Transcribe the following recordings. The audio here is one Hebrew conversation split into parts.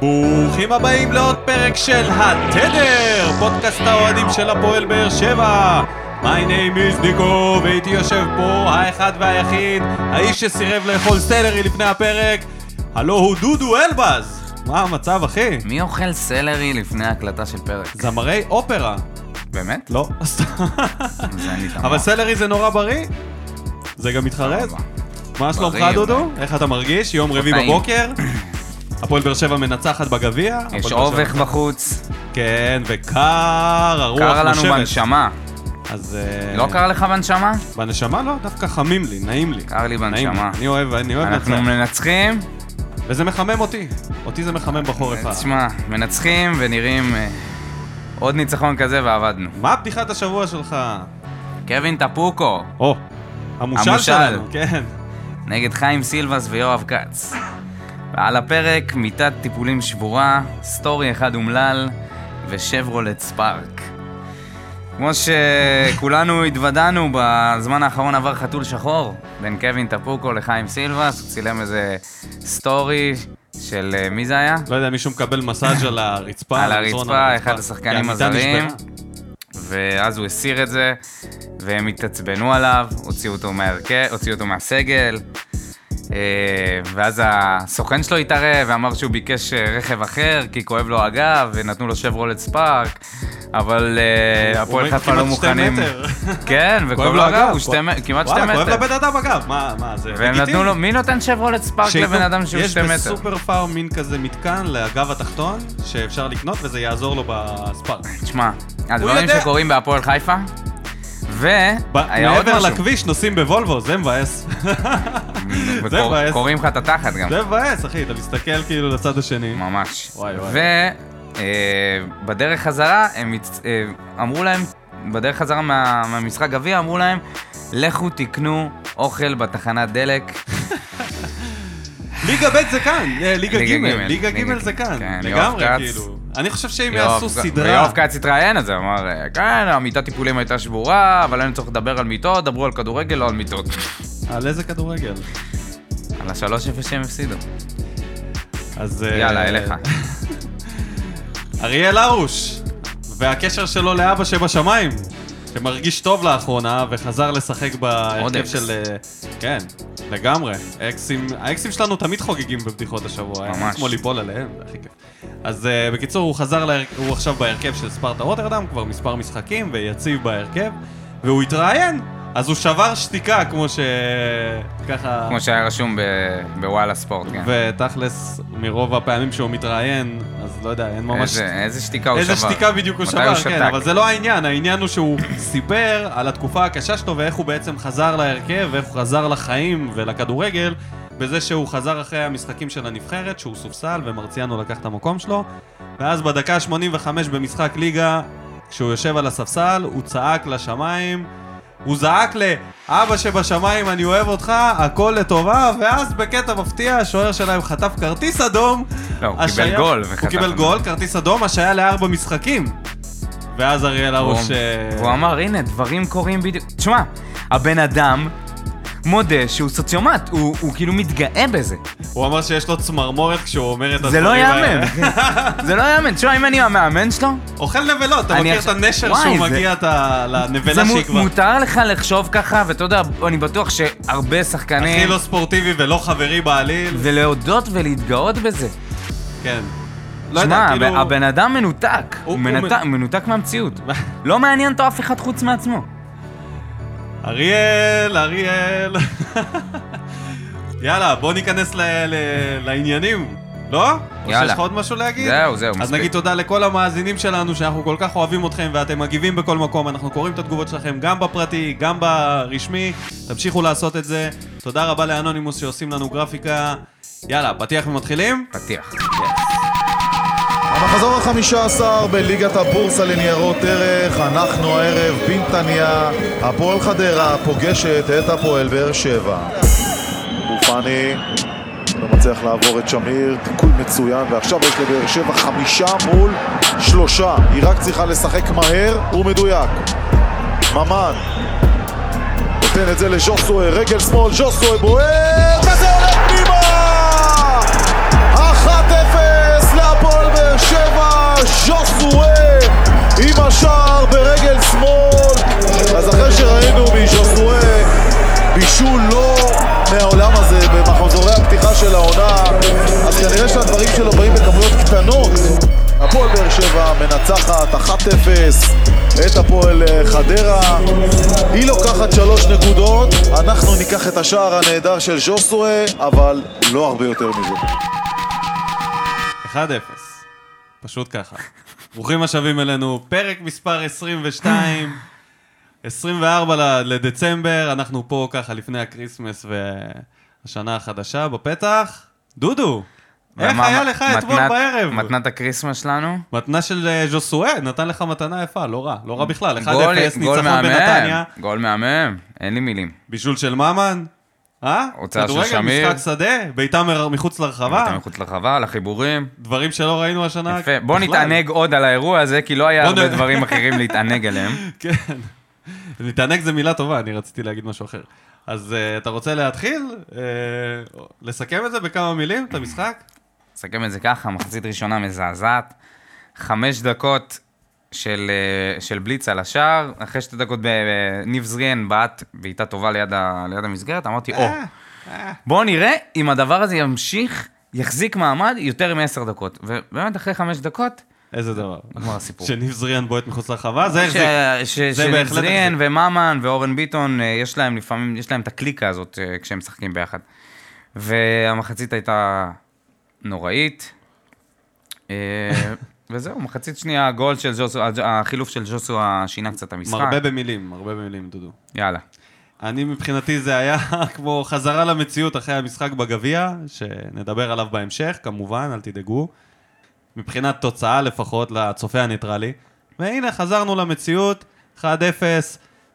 ברוכים הבאים לעוד פרק של התדר, פודקאסט האוהדים של הפועל באר שבע. My name is ניקו, ואיתי יושב פה האחד והיחיד, האיש שסירב לאכול סלרי לפני הפרק, הלו הוא דודו אלבז. מה המצב, אחי? מי אוכל סלרי לפני הקלטה של פרק? זמרי אופרה. באמת? לא, סתם. אבל סלרי זה נורא בריא. זה גם מתחרז. מה שלומך, דודו? איך אתה מרגיש? יום רביעי. בבוקר. הפועל באר שבע מנצחת בגביע. יש אובך בחוץ, כן, וקר, הרוח קר לנו נושבת. בנשמה. אז... אה, לא קר לך בנשמה? בנשמה לא, דווקא חמים לי, נעים לי. קר לי בנשמה. אני אוהב, אני אוהב אנחנו לנצח. מנצחים, וזה מחמם אותי. אותי זה מחמם בחורף. תשמע, מנצחים ונראים אה, עוד ניצחון כזה ועבדנו. מה בדיחת השבוע שלך? קווין טפוקו, או, המושל. שלנו, כן. נגד חיים סילבס ויואב כץ. ועל הפרק, מיטת טיפולים שבורה, story אחד אומלל ושברולט ספארק. כמו שכולנו התוודענו, בזמן האחרון עבר חתול שחור בין קווין טפוקו לחיים סילבס, הוא צילם איזה story של אה, מי זה היה? לא יודע, מישהו מקבל מסאז' על הרצפה. על הרצפה, אחד השחקנים המיטה הזרים. ואז הוא הסיר את זה, והם התעצבנו עליו, הוציאו אותו מהרכב, הוציאו אותו מהסגל. אה, ואז הסוכן שלו התערב ואמר שהוא ביקש אה, רכב אחר, כי כואב לו הגב, ונתנו לו שברולט ספארק, אבל אה, הפועל חיפה לא מוכנים. מטר. כן, וכואב לו הגב, הוא כמעט שתי וואלה, כואב מטר. לבן אדם אגב, מה, זה לו, מי נותן שברולט ספארק לבן אדם שהוא שתי יש מטר? בסופר פארם מין כזה מתקן לגב התחתון, שאפשר לקנות וזה יעזור לו בספארק. תשמע, הדברים. שקורים בהפועל חיפה, עוד מעבר. לכביש נוסעים בוולבו, זה מבאס. וקוראים לך את התחת גם. זה מבאס, אחי, אתה מסתכל כאילו לצד השני. ממש. וואי, וואי. ובדרך חזרה, הם אה, אמרו להם, בדרך חזרה מה- מהמשחק גביע, אמרו להם, לכו תקנו אוכל בתחנת דלק. ליגה ב' זה כאן, אה, ליגה ג', ליגה ג' זה כאן, כן, יואב לגמרי. כאילו. אני חושב שאם יואב- יעשו סדרה... ויואב כץ התראיין על זה, אמר, אה, כן, המיטת טיפולים הייתה שבורה, אבל אין צורך לדבר על מיטות, דברו על כדורגל, לא על מיטות. על איזה כדורגל? על השלוש אפס שהם הפסידו. אז... אה, יאללה, אליך. אריאל הרוש, והקשר שלו לאבא שבשמיים, שמרגיש טוב לאחרונה, וחזר לשחק בהרכב. של... אה, כן, לגמרי. האקסים, האקסים שלנו תמיד חוגגים בבדיחות השבוע, ממש. כמו ליפול עליהם, זה הכי כיף. אז uh, בקיצור, הוא חזר, להר... הוא עכשיו בהרכב של ספרטה רוטרדם, כבר מספר משחקים, ויציב בהרכב, והוא התראיין, אז הוא שבר שתיקה, כמו ש... ככה... כמו שהיה רשום ב- בוואלה ספורט, כן. ותכלס, מרוב הפעמים שהוא מתראיין, אז לא יודע, אין ממש... איזה- איזה שתיקה הוא שבר. איזה שתיקה בדיוק הוא שבר, הוא כן? אבל זה לא העניין, העניין הוא שהוא סיפר על התקופה הקשה שלו ואיך הוא בעצם חזר להרכב, ואיך הוא חזר לחיים ולכדורגל, בזה שהוא חזר אחרי המשחקים של הנבחרת, שהוא סופסל ומרציאנו לקח את המקום שלו, ואז בדקה ה-85 במשחק ליגה, כשהוא יושב על הספסל, הוא צעק לשמיים, הוא זעק לאבא שבשמיים אני אוהב אותך, הכל לטובה, ואז בקטע מפתיע השוער שלהם חטף כרטיס אדום. לא, הוא קיבל השעיה- גול הוא קיבל. גול, כרטיס אדום, השעיה לארבע משחקים. ואז אריאל הרוש... והוא- אה, אמר, הנה, דברים קורים בדיוק. תשמע, הבן אדם מודה שהוא סוציומט, הוא הוא כאילו מתגאה בזה. הוא אמר שיש לו צמרמורת כשהוא אומר את זה הדברים לא האלה. ייאמן. זה לא ייאמן. תשמע, אם אני המאמן שלו, אוכל נבלות, אתה מכיר את הנשר שהוא זה- מגיע זה לנבלה שהיא כבר... מותר לך לחשוב ככה, ואתה יודע, אני בטוח שהרבה הכי שחקנים... לא ספורטיבי ולא חברי בעליל. ולהודות ולהתגאות בזה. כן. לא יודע, שמע, כאילו... הבן אדם מנותק. הוא- הוא הוא מנותק- מ- מנותק מהמציאות. לא מעניין אותו אף אחד חוץ מעצמו. אריאל, אריאל. יאללה, בוא ניכנס ל- ל- לעניינים. לא? או יאללה. שיש לך עוד משהו להגיד? זהו, זהו, אז מספיק. נגיד תודה לכל המאזינים שלנו, שאנחנו כל כך אוהבים אתכם ואתם מגיבים בכל מקום. אנחנו קוראים את התגובות שלכם גם בפרטי, גם ברשמי. תמשיכו לעשות את זה. תודה רבה לאנונימוס שעושים לנו גרפיקה. יאללה, פתיח ומתחילים? פתיח. המחזור החמישה עשר בליגת הבורסה לניירות ערך, אנחנו הערב בנתניה, הפועל חדרה פוגשת את הפועל באר שבע. אופני לא מצליח לעבור את שמיר, תיקול מצוין, ועכשיו יש לבאר שבע חמישה מול שלושה. היא רק צריכה לשחק מהר ומדויק. ממן נותן את זה לז'וסוי, רגל שמאל, ז'וסוי בועט, וזה ז'וסואה עם השער ברגל שמאל. אז אחרי שראינו מז'וסואה בישול לא מהעולם הזה במחזורי הפתיחה של העונה, אז כנראה שהדברים שלו באים בכמויות קטנות. הפועל באר שבע מנצחת 1-0 את הפועל אה, חדרה. היא לוקחת 3 נקודות, אנחנו ניקח את השער הנהדר של ז'וסואה, אבל לא הרבה יותר מזה. 1-0 פשוט ככה. ברוכים השבים אלינו, פרק מספר 22, 24 ל- לדצמבר, אנחנו פה ככה לפני ה Christmas והשנה החדשה בפתח. דודו, איך היה לך אתמול בערב? מתנת ה Christmas שלנו? מתנה של אה, ז'וסואה, נתן לך מתנה יפה, לא רע, לא רע בכלל. 1-0, גול- גול ניצחון בנתניה, גול מהמם, אין לי מילים. בישול של ממן. אה? הוצאה של כדורגל, שמיר. משחק שדה, בעיטה מחוץ לרחבה, אתה מחוץ לרחבה, לחיבורים. דברים שלא ראינו השנה. יפה. בוא בכלל. נתענג עוד על האירוע הזה, כי לא היה הרבה נ- דברים אחרים להתענג עליהם. כן. להתענג זה מילה טובה, אני רציתי להגיד משהו אחר. אז uh, אתה רוצה להתחיל? Uh, לסכם את זה בכמה מילים, את המשחק? נסכם את זה ככה, מחצית ראשונה מזעזעת. חמש דקות של, אה, של בליץ על השער, אחרי שתי דקות בניב זריאן בעט בעיטה טובה ליד, ה, ליד המסגרת, אמרתי, או, אה, אה. בואו נראה אם הדבר הזה ימשיך, יחזיק מעמד יותר מעשר דקות. ובאמת, אחרי חמש דקות, איזה דבר. נגמר הסיפור. שניב זריאן בועט מחוץ לרחבה, זה החזיק. שניב זריאן. וממן ואורן ביטון, אה, יש להם לפעמים, יש להם את הקליקה הזאת אה, כשהם משחקים ביחד. והמחצית הייתה נוראית. וזהו, מחצית שנייה, הגול של ז'וסו, החילוף של ז'וסו שינה קצת את המשחק. מרבה במילים, מרבה במילים, דודו. יאללה. אני מבחינתי זה היה כמו חזרה למציאות אחרי המשחק בגביע, שנדבר עליו בהמשך, כמובן, אל תדאגו. מבחינת תוצאה לפחות, לצופה הניטרלי. והנה, חזרנו למציאות, 1-0,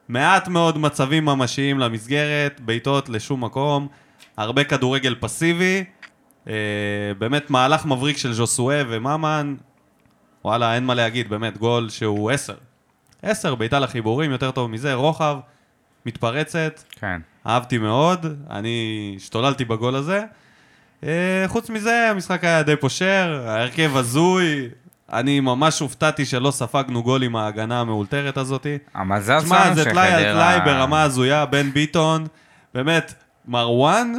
מעט מאוד מצבים ממשיים למסגרת, בעיטות לשום מקום, הרבה כדורגל פסיבי, אה, באמת מהלך מבריק של ז'וסואה וממן, וואלה, אין מה להגיד, באמת, גול שהוא 10. 10, בעיטה לחיבורים, יותר טוב מזה, רוחב, מתפרצת, כן. אהבתי מאוד, אני השתוללתי בגול הזה. אה, חוץ מזה, המשחק היה די פושר, ההרכב הזוי, אני ממש הופתעתי שלא ספגנו גול עם ההגנה המאולתרת הזאתי. המזל תשמע, שלנו זה טלאי על שחדרה- טלאי ברמה הזויה, בן ביטון, באמת, מרואן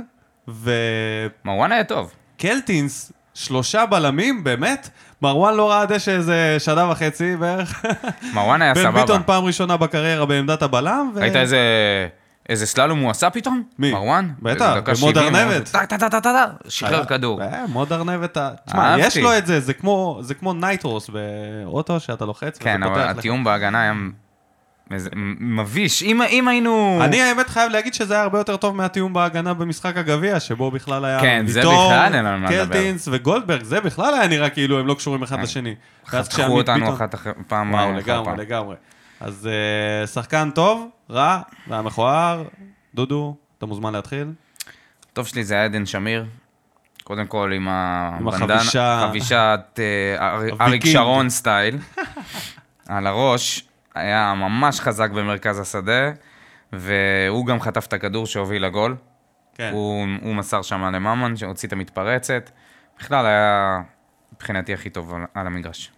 מרואן היה טוב. וקלטינס, שלושה בלמים, באמת, מרואן לא ראה דשא איזה שנה וחצי בערך. מרואן היה בן סבבה. ביטון פעם ראשונה בקריירה בעמדת הבלם. ו- ראית איזה... איזה סללום הוא עשה פתאום? מי? מרואן? בטח, איזה דקה במוד 70, ארנבת. טה טה טה טה טה, שחרר היה- כדור. אה. ה- תשמע. יש לו את זה, זה כמו, nitrous באוטו שאתה לוחץ כן, וזה אבל פותח לך. התיאום בהגנה היה מביש. אם אם היינו... אני האמת חייב להגיד שזה היה הרבה יותר טוב מהתיאום בהגנה במשחק הגביע, שבו בכלל היה כן, זה בכלל אין על מה לדבר. קלטינס וגולדברג, זה בכלל היה נראה כאילו הם לא קשורים אחד לשני. ואז חתכו אותנו אחת אחרי פעם וואו, לגמרי, פעם. לגמרי. אז אה, שחקן טוב, רע, והמכוער, דודו, אתה מוזמן להתחיל. טוב שלי זה היה עדן שמיר. קודם כל עם הבנדנה. חבישת אה, אר- אריק. שרון סטייל. על הראש, היה ממש חזק במרכז השדה, והוא גם חטף את הכדור שהוביל לגול. כן. הוא, הוא מסר שם לממן, שהוציא את המתפרצת. בכלל היה מבחינתי הכי טוב על, על המגרש.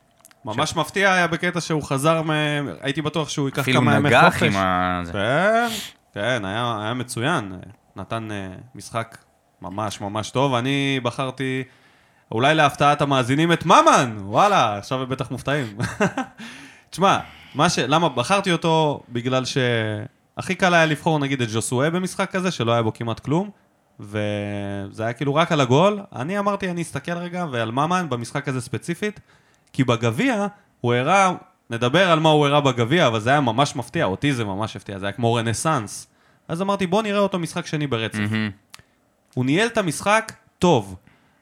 ממש מפתיע היה בקטע שהוא חזר מ... הייתי בטוח שהוא ייקח אפילו כמה ימי נגח חופש. עם ה... כן, כן, היה, היה מצוין. נתן uh, משחק ממש ממש טוב. אני בחרתי, אולי להפתעת המאזינים, את ממן! וואלה, עכשיו הם בטח מופתעים. תשמע, מה ש... למה בחרתי אותו? בגלל שהכי קל היה לבחור נגיד את ג'וסואה במשחק כזה, שלא היה בו כמעט כלום. וזה היה כאילו רק על הגול. אני אמרתי, אני אסתכל רגע, ועל ממן במשחק הזה ספציפית, כי בגביע הוא הראה, נדבר על מה הוא הראה בגביע, אבל זה היה ממש מפתיע, אותי זה ממש הפתיע, זה היה כמו רנסאנס. אז אמרתי, בוא נראה אותו משחק שני ברצף. מהמם. הוא ניהל את המשחק טוב.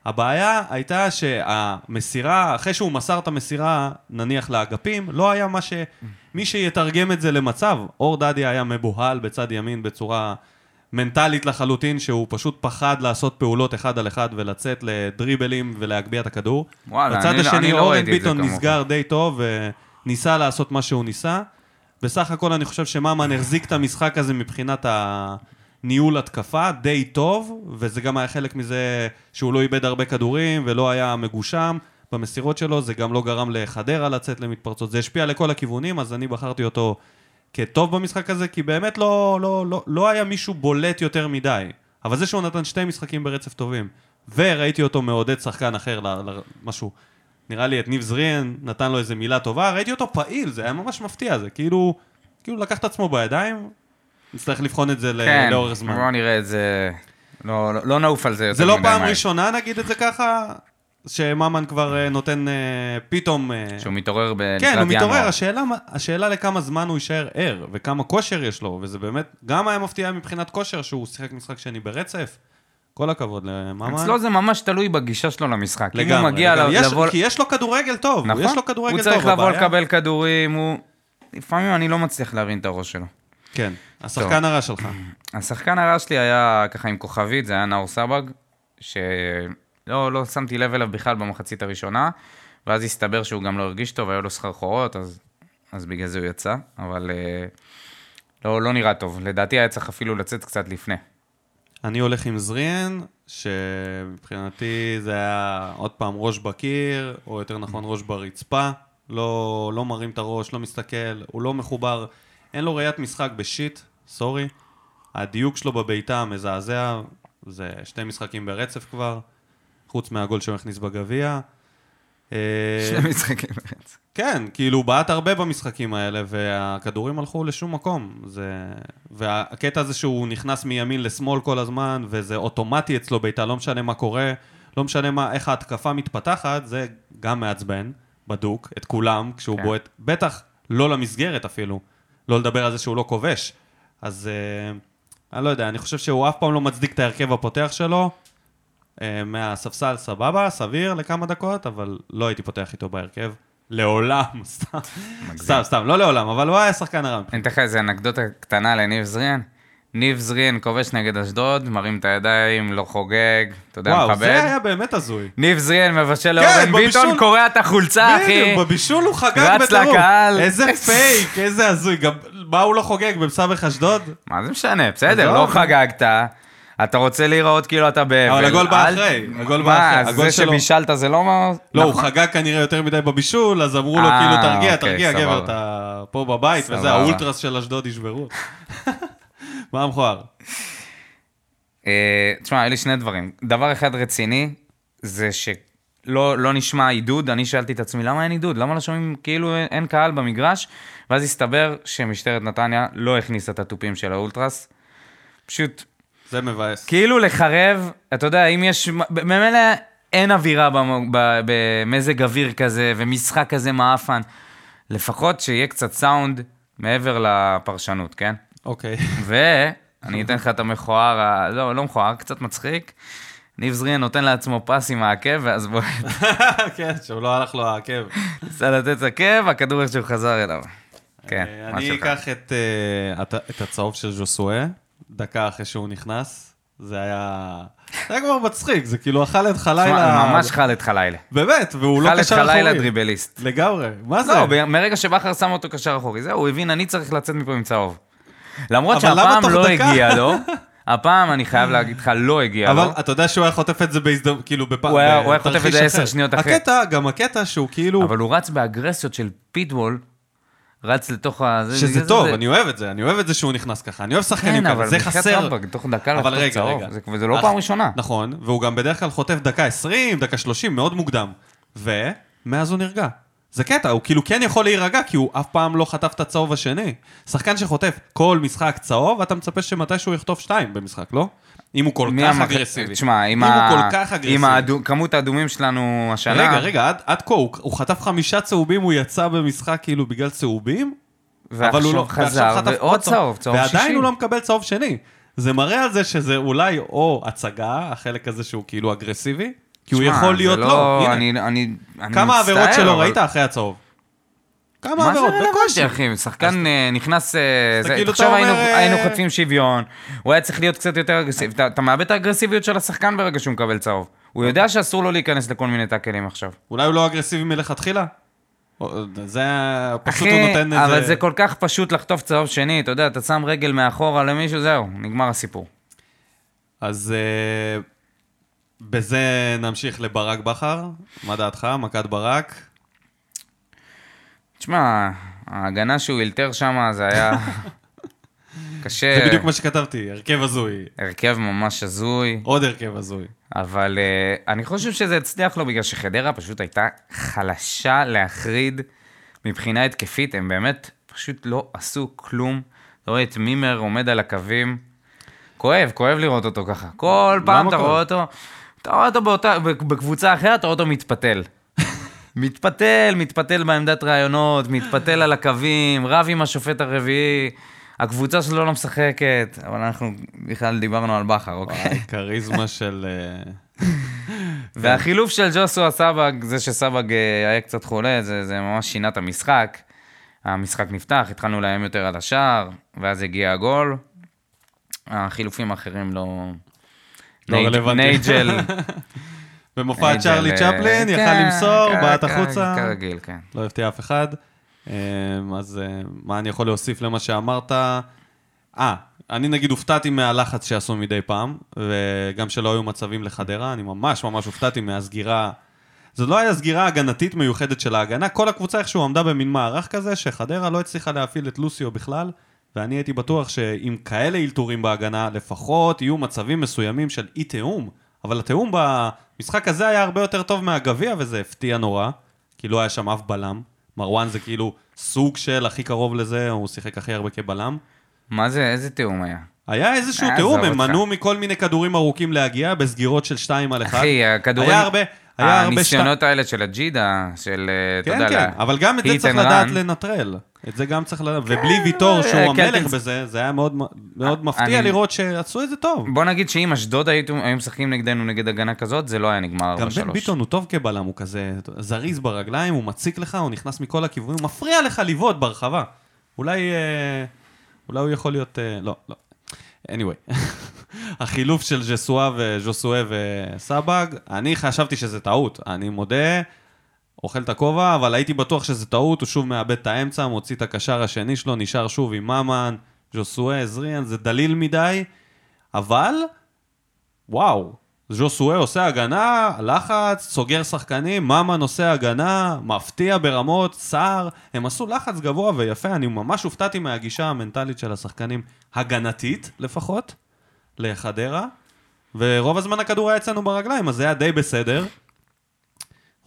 הבעיה הייתה שהמסירה, אחרי שהוא מסר את המסירה, נניח לאגפים, לא היה מה ש... מי שיתרגם את זה למצב. אור דדיה היה מבוהל בצד ימין בצורה מנטלית לחלוטין, שהוא פשוט פחד לעשות פעולות אחד על אחד ולצאת לדריבלים ולהגביה את הכדור. וואלה, בצד אני לא- השני, אני לא אורן ביטון. נסגר די טוב וניסה לעשות מה שהוא ניסה. בסך הכל אני חושב שממן החזיק את המשחק הזה מבחינת הניהול התקפה די טוב, וזה גם היה חלק מזה שהוא לא איבד הרבה כדורים ולא היה מגושם. במסירות שלו, זה גם לא גרם לחדרה לצאת למתפרצות, זה השפיע לכל הכיוונים, אז אני בחרתי אותו כטוב במשחק הזה, כי באמת לא, לא, לא, לא היה מישהו בולט יותר מדי. אבל זה שהוא נתן שתי משחקים ברצף טובים, וראיתי אותו מעודד שחקן אחר, ל- ל- משהו, נראה לי את ניב זריאן, נתן לו איזה מילה טובה, ראיתי אותו פעיל, זה היה ממש מפתיע, זה כאילו, כאילו לקח את עצמו בידיים, נצטרך לבחון את זה כן, לאורך זמן. בוא נראה את זה, לא, לא, לא נעוף על זה יותר זה לא מדי פעם מהר. ראשונה, נגיד את זה ככה, שממן כבר אה, נותן אה, פתאום... אה, שהוא מתעורר בלקראת כן, הוא מתעורר, ינואר. השאלה, השאלה לכמה זמן הוא יישאר ער, וכמה כושר יש לו, וזה באמת, גם היה מפתיע מבחינת כושר שהוא שיחק משחק שני ברצף. כל הכבוד לממן. אצלו זה ממש תלוי בגישה שלו למשחק. אם הוא לגמרי, מגיע לגמרי. יש- לבוא... כי יש לו כדורגל טוב, נכון, יש לו כדורגל הוא טוב. צריך לבוא לקבל כדורים, הוא... לפעמים אני לא מצליח להבין את הראש שלו. כן, השחקן הרע שלך. השחקן הרע שלי היה ככה עם כוכבית, זה היה נאור סבג, שלא לא שמתי לב אליו בכלל במחצית הראשונה, ואז הסתבר שהוא גם לא הרגיש טוב, היו לו סחרחורות, אז, אז בגלל זה הוא יצא, אבל אה, לא, לא נראה טוב. לדעתי היה צריך אפילו לצאת קצת לפני. אני הולך עם זריאן, שמבחינתי זה היה עוד פעם ראש בקיר, או יותר נכון ראש ברצפה. לא, לא מרים את הראש, לא מסתכל, הוא לא מחובר, אין לו ראיית משחק בשיט, סורי. הדיוק שלו בביתה מזעזע, זה שתי משחקים ברצף כבר, חוץ מהגול שהוא הכניס בגביע. אה, שני משחקים ברצף. כן, כאילו, הוא בעט הרבה במשחקים האלה, והכדורים הלכו לשום מקום. זה... והקטע הזה שהוא נכנס מימין לשמאל כל הזמן, וזה אוטומטי אצלו בעיטה, לא משנה מה קורה, לא משנה מה, איך ההתקפה מתפתחת, זה גם מעצבן, בדוק, את כולם, כשהוא כן. בועט, בטח לא למסגרת אפילו, לא לדבר על זה שהוא לא כובש. אז אה, אני לא יודע, אני חושב שהוא אף פעם לא מצדיק את ההרכב הפותח שלו. אה, מהספסל סבבה, סביר לכמה דקות, אבל לא הייתי פותח איתו בהרכב. לעולם, סתם, סתם, סתם, לא לעולם, אבל הוא היה שחקן הרע. אני אתן לך איזה אנקדוטה קטנה לניב זריאן. ניב זריאן כובש נגד אשדוד, מרים את הידיים, לא חוגג, אתה יודע, וואו, מכבד. זה היה באמת הזוי. ניב זריאן מבשל כן, לאורן ביטון. קורע את החולצה, אחי. בדיוק, בבישול הוא חגג רץ בטירוף. לקהל. איזה פייק, איזה הזוי. גם, מה הוא לא חוגג במסבך אשדוד? מה זה משנה, בסדר. לא חגגת. אתה רוצה להיראות כאילו אתה באבל. אבל הגול בא אחרי, הגול בא מה, אחרי. הגול זה שבישלת זה לא מה... לא, הוא נכון. חגג כנראה יותר מדי בבישול, אז אמרו לו אה, כאילו, תרגיע, אוקיי, תרגיע, גבר. אתה פה בבית, וזה. האולטרס של אשדוד ישברו. מה המכוער? אה, תשמע, היו לי שני דברים. דבר אחד רציני, זה שלא לא נשמע עידוד, אני שאלתי את עצמי, למה אין עידוד? למה לא שומעים כאילו אין, קהל במגרש? ואז הסתבר שמשטרת נתניה לא הכניסה את התופים של האולטרס. פשוט, זה מבאס. כאילו לחרב, אתה יודע, אם יש, ממילא אין אווירה במזג אוויר כזה, ומשחק כזה מעפן. לפחות שיהיה קצת סאונד מעבר לפרשנות, כן? אוקיי. ואני אתן לך את המכוער, לא, לא מכוער, קצת מצחיק. ניב זריאן נותן לעצמו פס עם העקב, ואז בוא, כן, שהוא לא הלך לו העקב. ניסה לתת עקב, הכדור איכשהו חזר אליו. כן, אה, מה אני שלך? אקח את, אה, את- את הצהוב של ז'וסואה, דקה אחרי שהוא נכנס. זה היה... זה היה כבר מצחיק, זה כאילו אכל את חלילה... ממש חלד חלילה. באמת, והוא לא קשר אחורי. חלילה דריבליסט. לגמרי, מה זה? לא, מרגע שבכר שם אותו קשר אחורי, זהו, הוא הבין, אני צריך לצאת מפה עם צהוב. למרות אבל שהפעם לא? הגיע לו, הפעם, אני חייב להגיד לך, לא הגיע לו. אבל אתה יודע שהוא היה חוטף את זה בהזדמנות, כאילו בפעם... הוא היה- הוא היה חוטף את זה עשר שניות אחרי. הקטע, גם הקטע שהוא כאילו... אבל הוא רץ באגרסיות של פיטבול, רץ לתוך ה... זה- שזה זה- טוב, זה- אני אוהב את זה, אני אוהב את זה שהוא נכנס ככה, אני אוהב שחקנים כן, ככה, אבל זה חסר. רבאק, תוך דקה אבל רגע, צהוב, רגע. זה- וזה לא פעם ראשונה. נכון, והוא גם בדרך כלל חוטף דקה 20, דקה 30, מאוד מוקדם. ומאז הוא נרגע. זה קטע, הוא כאילו כן יכול להירגע, כי הוא אף פעם לא חטף את הצהוב השני. שחקן שחוטף כל משחק צהוב, אתה מצפה שמתישהו יחטוף שתיים במשחק, לא? אם הוא כל כך אגרסיבי. תשמע, עם, אם ה... הוא כל כך אגרסיבי. עם האדו... כמות האדומים שלנו השנה... רגע, רגע, עד, עד כה, הוא, הוא חטף חמישה צהובים, הוא יצא במשחק כאילו בגלל צהובים, אבל הוא לא, חזר, ועוד צהוב, צהוב שישי. ועדיין הוא לא מקבל צהוב שני. זה מראה על זה שזה אולי או הצגה, החלק הזה שהוא כאילו אגרסיבי, כי הוא יכול להיות לא. הנה, אני, אני, אני כמה עבירות שלו אבל- ראית אחרי הצהוב? כמה מה זה עבירות? רלוונטי, בקושי. אחי? שחקן אה, נכנס... אה, אז כאילו אתה היינו- אומר, אה, היינו חוטפים שוויון, הוא היה צריך להיות קצת יותר אגרסיבי. אתה- מאבד את האגרסיביות של השחקן ברגע שהוא מקבל צהוב. הוא יודע שאסור לו להיכנס לכל מיני טאקלים עכשיו. אולי הוא לא אגרסיבי מלכתחילה? זה פשוט הוא נותן איזה... אבל זה כל כך פשוט לחטוף צהוב שני, אתה יודע, אתה שם רגל מאחורה למישהו, זהו, נגמר הסיפור. אז בזה נמשיך לברק בכר. מה דעתך? מכת ברק? תשמע, ההגנה שהוא אילתר שם, זה היה... קשה. זה בדיוק מה שכתבתי, הרכב הזוי. הרכב ממש הזוי, עוד הרכב הזוי. אבל uh, אני חושב שזה הצליח לו בגלל שחדרה פשוט הייתה חלשה להחריד מבחינה התקפית, הם באמת פשוט לא עשו כלום. אתה רואה את מימר עומד על הקווים, כואב, כואב לראות אותו ככה. כל פעם אתה? רואה אותו, אתה רואה אותו באותה, בקבוצה אחרת, אתה רואה אותו מתפתל. מתפתל, מתפתל בעמדת רעיונות, מתפתל על הקווים, רב עם השופט הרביעי. הקבוצה שלו לא משחקת, אבל אנחנו בכלל דיברנו על בכר, אוקיי? כריזמה של... אה, והחילוף של ג'וסו סבג, זה שסבג אה, היה קצת חולה, זה, זה ממש שינה את המשחק. המשחק נפתח, התחלנו לאיים יותר על השער, ואז הגיע הגול. החילופים האחרים לא... לא רלוונטי. נייג'ל... במופע צ'רלי אה, צ'פלין, יכל כן, למסור, כן, בעט כן, החוצה. כרגיל, כן. לא הפתיע אף אחד. אמ, אז אה, מה אני יכול להוסיף למה שאמרת? אה, אני נגיד הופתעתי מהלחץ שעשו מדי פעם, וגם שלא היו מצבים לחדרה, אני ממש ממש הופתעתי מהסגירה. זו לא הייתה סגירה הגנתית מיוחדת של ההגנה, כל הקבוצה איכשהו עמדה במין מערך כזה, שחדרה לא הצליחה להפעיל את לוסיו בכלל, ואני הייתי בטוח שעם כאלה אלתורים בהגנה, לפחות יהיו מצבים מסוימים של אי תיאום, אבל התיאום במשחק הזה היה הרבה יותר טוב מהגביע, וזה הפתיע נורא, כי לא היה שם אף בלם. מרואן זה כאילו סוג של הכי קרוב לזה, הוא שיחק הכי הרבה כבלם. מה זה, איזה תיאום היה? היה איזשהו אה, תיאום, הם. מנעו מכל מיני כדורים ארוכים להגיע בסגירות של 2 על 1. אחי, הכדורים... היה הרבה, היה הרבה הניסיונות האלה של הג'ידה, של, אה, אתה כן, יודע... כן, לה- אבל גם את זה צריך לדעת. לנטרל. את זה גם צריך לדעת, ובלי ויטור אה, שהוא המלך קלטינס- בזה, זה היה מאוד מאוד מפתיע לראות שעשו את זה טוב. בוא נגיד שאם אשדוד היו משחקים נגדנו נגד הגנה כזאת, זה לא היה נגמר 4-3. גם בן ביטון הוא טוב כבלם, הוא כזה זריז ברגליים, הוא מציק לך, הוא נכנס מכל הכיוונים, הוא מפריע לך לבעוט ברחבה. אולי, אה, אולי הוא יכול להיות, אה, לא, לא. Anyway, החילוף של ז'סואה וז'וסואה וסבג, אני חשבתי שזה טעות, אני מודה, אוכל את הכובע, אבל הייתי בטוח שזה טעות, הוא שוב מאבד את האמצע, מוציא את הקשר השני שלו, נשאר שוב עם ממן, ז'וסואה, זריאן, זה דליל מדי, אבל וואו, ז'וסואה עושה הגנה, לחץ, סוגר שחקנים, ממן עושה הגנה, מפתיע ברמות, סער, הם עשו לחץ גבוה ויפה, אני ממש הופתעתי מהגישה המנטלית של השחקנים, הגנתית לפחות, לחדרה, ורוב הזמן הכדור היה אצלנו ברגליים, אז זה היה די בסדר.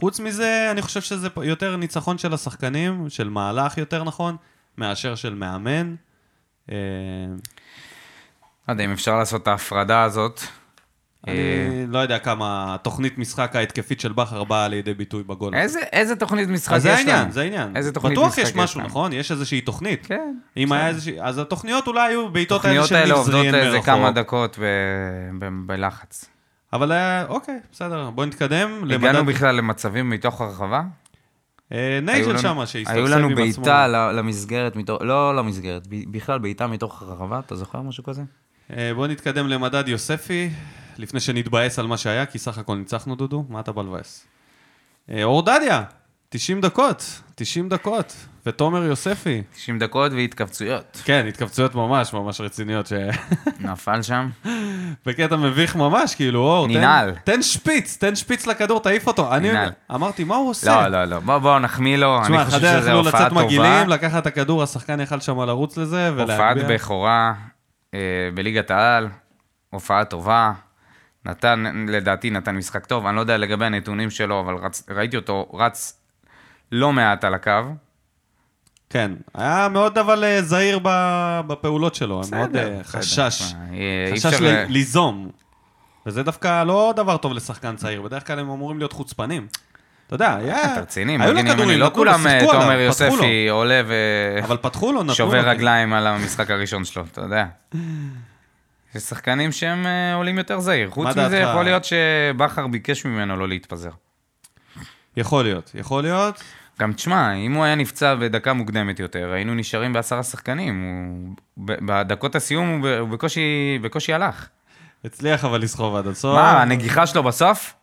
חוץ מזה, אני חושב שזה יותר ניצחון של השחקנים, של מהלך יותר נכון, מאשר של מאמן. אה, לא יודע אם אפשר לעשות את ההפרדה הזאת. אה, אני לא יודע כמה התוכנית משחק ההתקפית של בכר באה לידי ביטוי בגול. איזה, איזה תוכנית משחק יש זה לנו? העניין, זה העניין. איזה תוכנית בטוח משחק יש יש משהו, לנו? נכון? יש איזושהי תוכנית. כן. אם היה איזושהי... אז התוכניות אולי היו בעיטות האלה התוכניות של האלה ניב עובדות זריאן איזה מרחוק. כמה דקות בלחץ. אבל אה, אוקיי, בסדר, בוא נתקדם. הגענו בכלל למצבים מתוך הרחבה? אה, היו נייג'ל לנו- שמה שהסתכסך היו עם לנו עצמו. בעיטה ל- למסגרת, מתוך- לא למסגרת, ב- בכלל בעיטה מתוך הרחבה, אתה זוכר משהו כזה? אה, בוא נתקדם למדד יוספי, לפני שנתבאס על מה שהיה, כי סך הכל ניצחנו דודו, מה אתה בא לבאס? אה, אור דדיה, 90 דקות, 90 דקות, ותומר יוספי. 90 דקות והתכווצויות. כן, התכווצויות ממש ממש רציניות, ש... נפל שם. בקטע מביך ממש, כאילו, אור, תן- ננעל. תן שפיץ, תן שפיץ לכדור, תעיף אותו. אני ננעל. אמרתי, מה הוא עושה? לא, לא, לא, בוא, בוא נחמיא לו, תשמע, אני חושב שזו הופעה לצאת טובה. מגעילים, לקחת את הכדור, השחקן יכל שם לרוץ לזה הופעת ולהגביה. בכורה אה, בליגת העל, הופעה טובה. נתן, לדעתי נתן משחק טוב, אני לא יודע לגבי הנתונים שלו, אבל רצ, ראיתי אותו רץ לא מעט על הקו. כן, היה מאוד אבל אה, זהיר בפעולות שלו, מאוד אה, בסדר, חשש, בסדר. אה, אי חשש אפשר ל- ל- ליזום. וזה דווקא לא דבר טוב לשחקן צעיר, בדרך כלל הם אמורים להיות חוצפנים. אתה יודע, היה... אתה רציני, מגן ימני, לא כולם אה, תומר. יוספי עולה אבל פתחו לו, נתנו לו. ושובר רגליים על המשחק הראשון שלו, אתה יודע. יש שחקנים שהם אה, עולים יותר זהיר. חוץ מזה, דעתך? יכול להיות שבכר ביקש ממנו לא להתפזר. יכול להיות, יכול להיות. גם תשמע, אם הוא היה נפצע בדקה מוקדמת יותר, היינו נשארים בעשרה שחקנים. הוא... בדקות הסיום הוא, בקושי... בקושי הלך. הצליח אבל לסחוב עד הסוף. מה, הנגיחה שלו בסוף?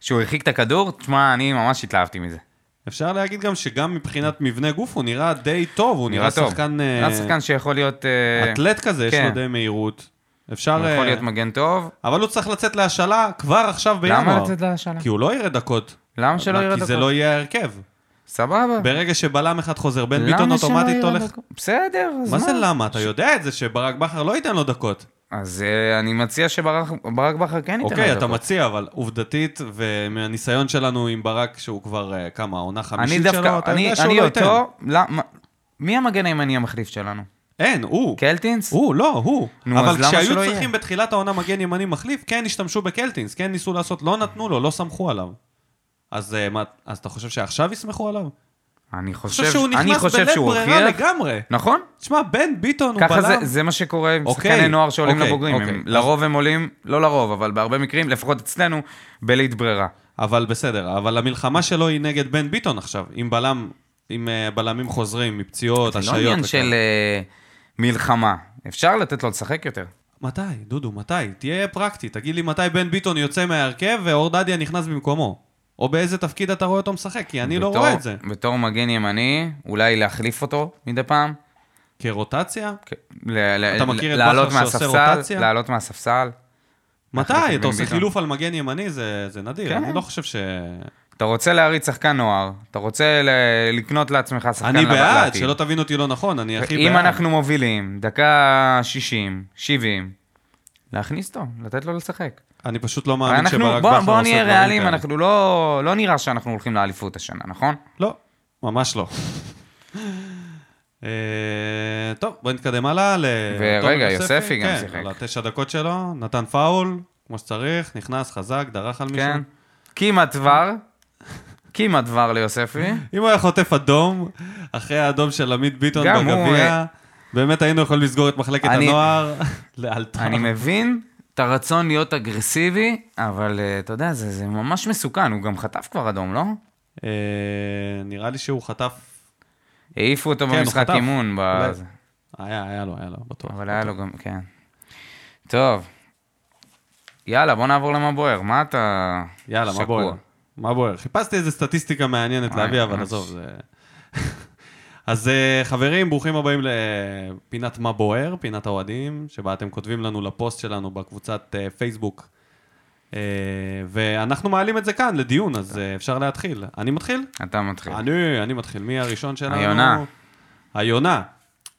שהוא הרחיק את הכדור? תשמע, אני ממש התלהבתי מזה. אפשר להגיד גם שגם מבחינת מבנה גוף הוא נראה די טוב, הוא נראה טוב. שחקן נראה אה, שחקן שיכול להיות... אה, אתלט כזה, יש כן. לו די מהירות. אפשר... הוא יכול אה, להיות מגן טוב. אבל הוא צריך לצאת להשאלה כבר עכשיו בינואר. למה לצאת להשאלה? כי הוא לא יראה דקות. למה שלא ירד כי זה דקות? לא יהיה ההרכב. סבבה. ברגע שבלם אחד חוזר, בן ביטון אוטומטית הולך... דקות? בסדר, אז מה זה למה? אתה יודע את זה שברק בכר לא ייתן לו דקות. אז אה, אני מציע שברק ברק בכר כן ייתן לו דקות. אוקיי, אתה מציע, אבל עובדתית, ומהניסיון שלנו עם ברק, שהוא כבר, אה, כמה, עונה אני חמישית דווקא, שלו, אתה אני, יודע שהוא אני לא ייתן. אותו, למה- מי המגן הימני המחליף שלנו? אין, הוא. קלטינס? הוא, לא, הוא. נו, אבל כשהיו צריכים יהיה? בתחילת העונה מגן ימני מחליף, כן השתמשו בקלטינס, כן ניסו לעשות, לא נתנו לו, לא סמכו עליו. אז אה, מה, אז אתה חושב שעכשיו יסמכו עליו? אני חושב, חושב שהוא אני נכנס בלית שהוא ברירה הוכיח. לגמרי. נכון? תשמע, בן ביטון הוא ככה זה, בלם. זה מה שקורה עם אוקיי, שחקני נוער שעולים אוקיי, לבוגרים. אוקיי. הם, לרוב הם עולים, לא לרוב, אבל בהרבה מקרים, לפחות אצלנו, בלית ברירה. אבל בסדר, אבל המלחמה שלו היא נגד בן ביטון עכשיו, עם בלם, עם אה, בלמים חוזרים, מפציעות, זה השעיות. לא עניין. של אה, מלחמה. אפשר לתת לו לשחק יותר. מתי, דודו, מתי? תהיה פרקטי, תגיד לי מתי בן ביטון יוצא מההרכב ואור דדיה נכנס במקומו. או באיזה תפקיד אתה רואה אותו משחק, כי אני לא בתור- רואה את זה. בתור מגן ימני, אולי להחליף אותו מדי פעם. כרוטציה? ל- ל- אתה מכיר את בכר שעושה מהספסל, רוטציה? לעלות מהספסל. מתי? אתה עושה. חילוף על מגן ימני, זה זה נדיר. כן. אני לא חושב ש... אתה רוצה להריץ שחקן נוער, אתה רוצה ל- לקנות לעצמך שחקן אני בעד, לעתיד. שלא תבין אותי לא נכון, אני הכי בעד. אם אנחנו מובילים, דקה 60, 70, להכניס אותו, לתת לו לשחק. אני פשוט לא מאמין אנחנו, שברק בכר בוא עושה נהיה דברים ריאליים, כאלה. אנחנו לא, לא נראה שאנחנו הולכים לאליפות השנה, נכון? לא, ממש לא. אה, טוב, בוא נתקדם הלאה. ורגע, יוספי גם כן, שיחק. על התשע דקות שלו, נתן פאול, כמו שצריך, נכנס, חזק, דרך על מישהו. כן. כמעט דבר, כמעט דבר ליוספי. אם הוא היה חוטף אדום, אחרי האדום של עמית ביטון בגביע, אה, באמת היינו יכולים לסגור את מחלקת אני- הנוער לאלתר. אני מבין את הרצון להיות אגרסיבי, אבל אה, אתה יודע, זה, זה ממש מסוכן, הוא גם חטף כבר אדום, לא? אה, נראה לי שהוא חטף, העיפו אותו כן, במשחק. אימון. היה, היה לו, היה לו, בטוח. אבל היה לו גם, כן. טוב. יאללה, בוא נעבור למה בוער. מה אתה... יאללה, מה? בוער? מה בוער? חיפשתי איזה סטטיסטיקה מעניינת וואי, להביא, אבל ממש. עזוב, זה... אז אה, חברים, ברוכים הבאים לפינת מה בוער, פינת האוהדים, שבה אתם כותבים לנו לפוסט שלנו בקבוצת אה, פייסבוק. אה, ואנחנו מעלים את זה כאן לדיון, אז אה, אפשר להתחיל. אני מתחיל? אתה מתחיל. אני, אני מתחיל. מי הראשון שלנו? היונה. היונה.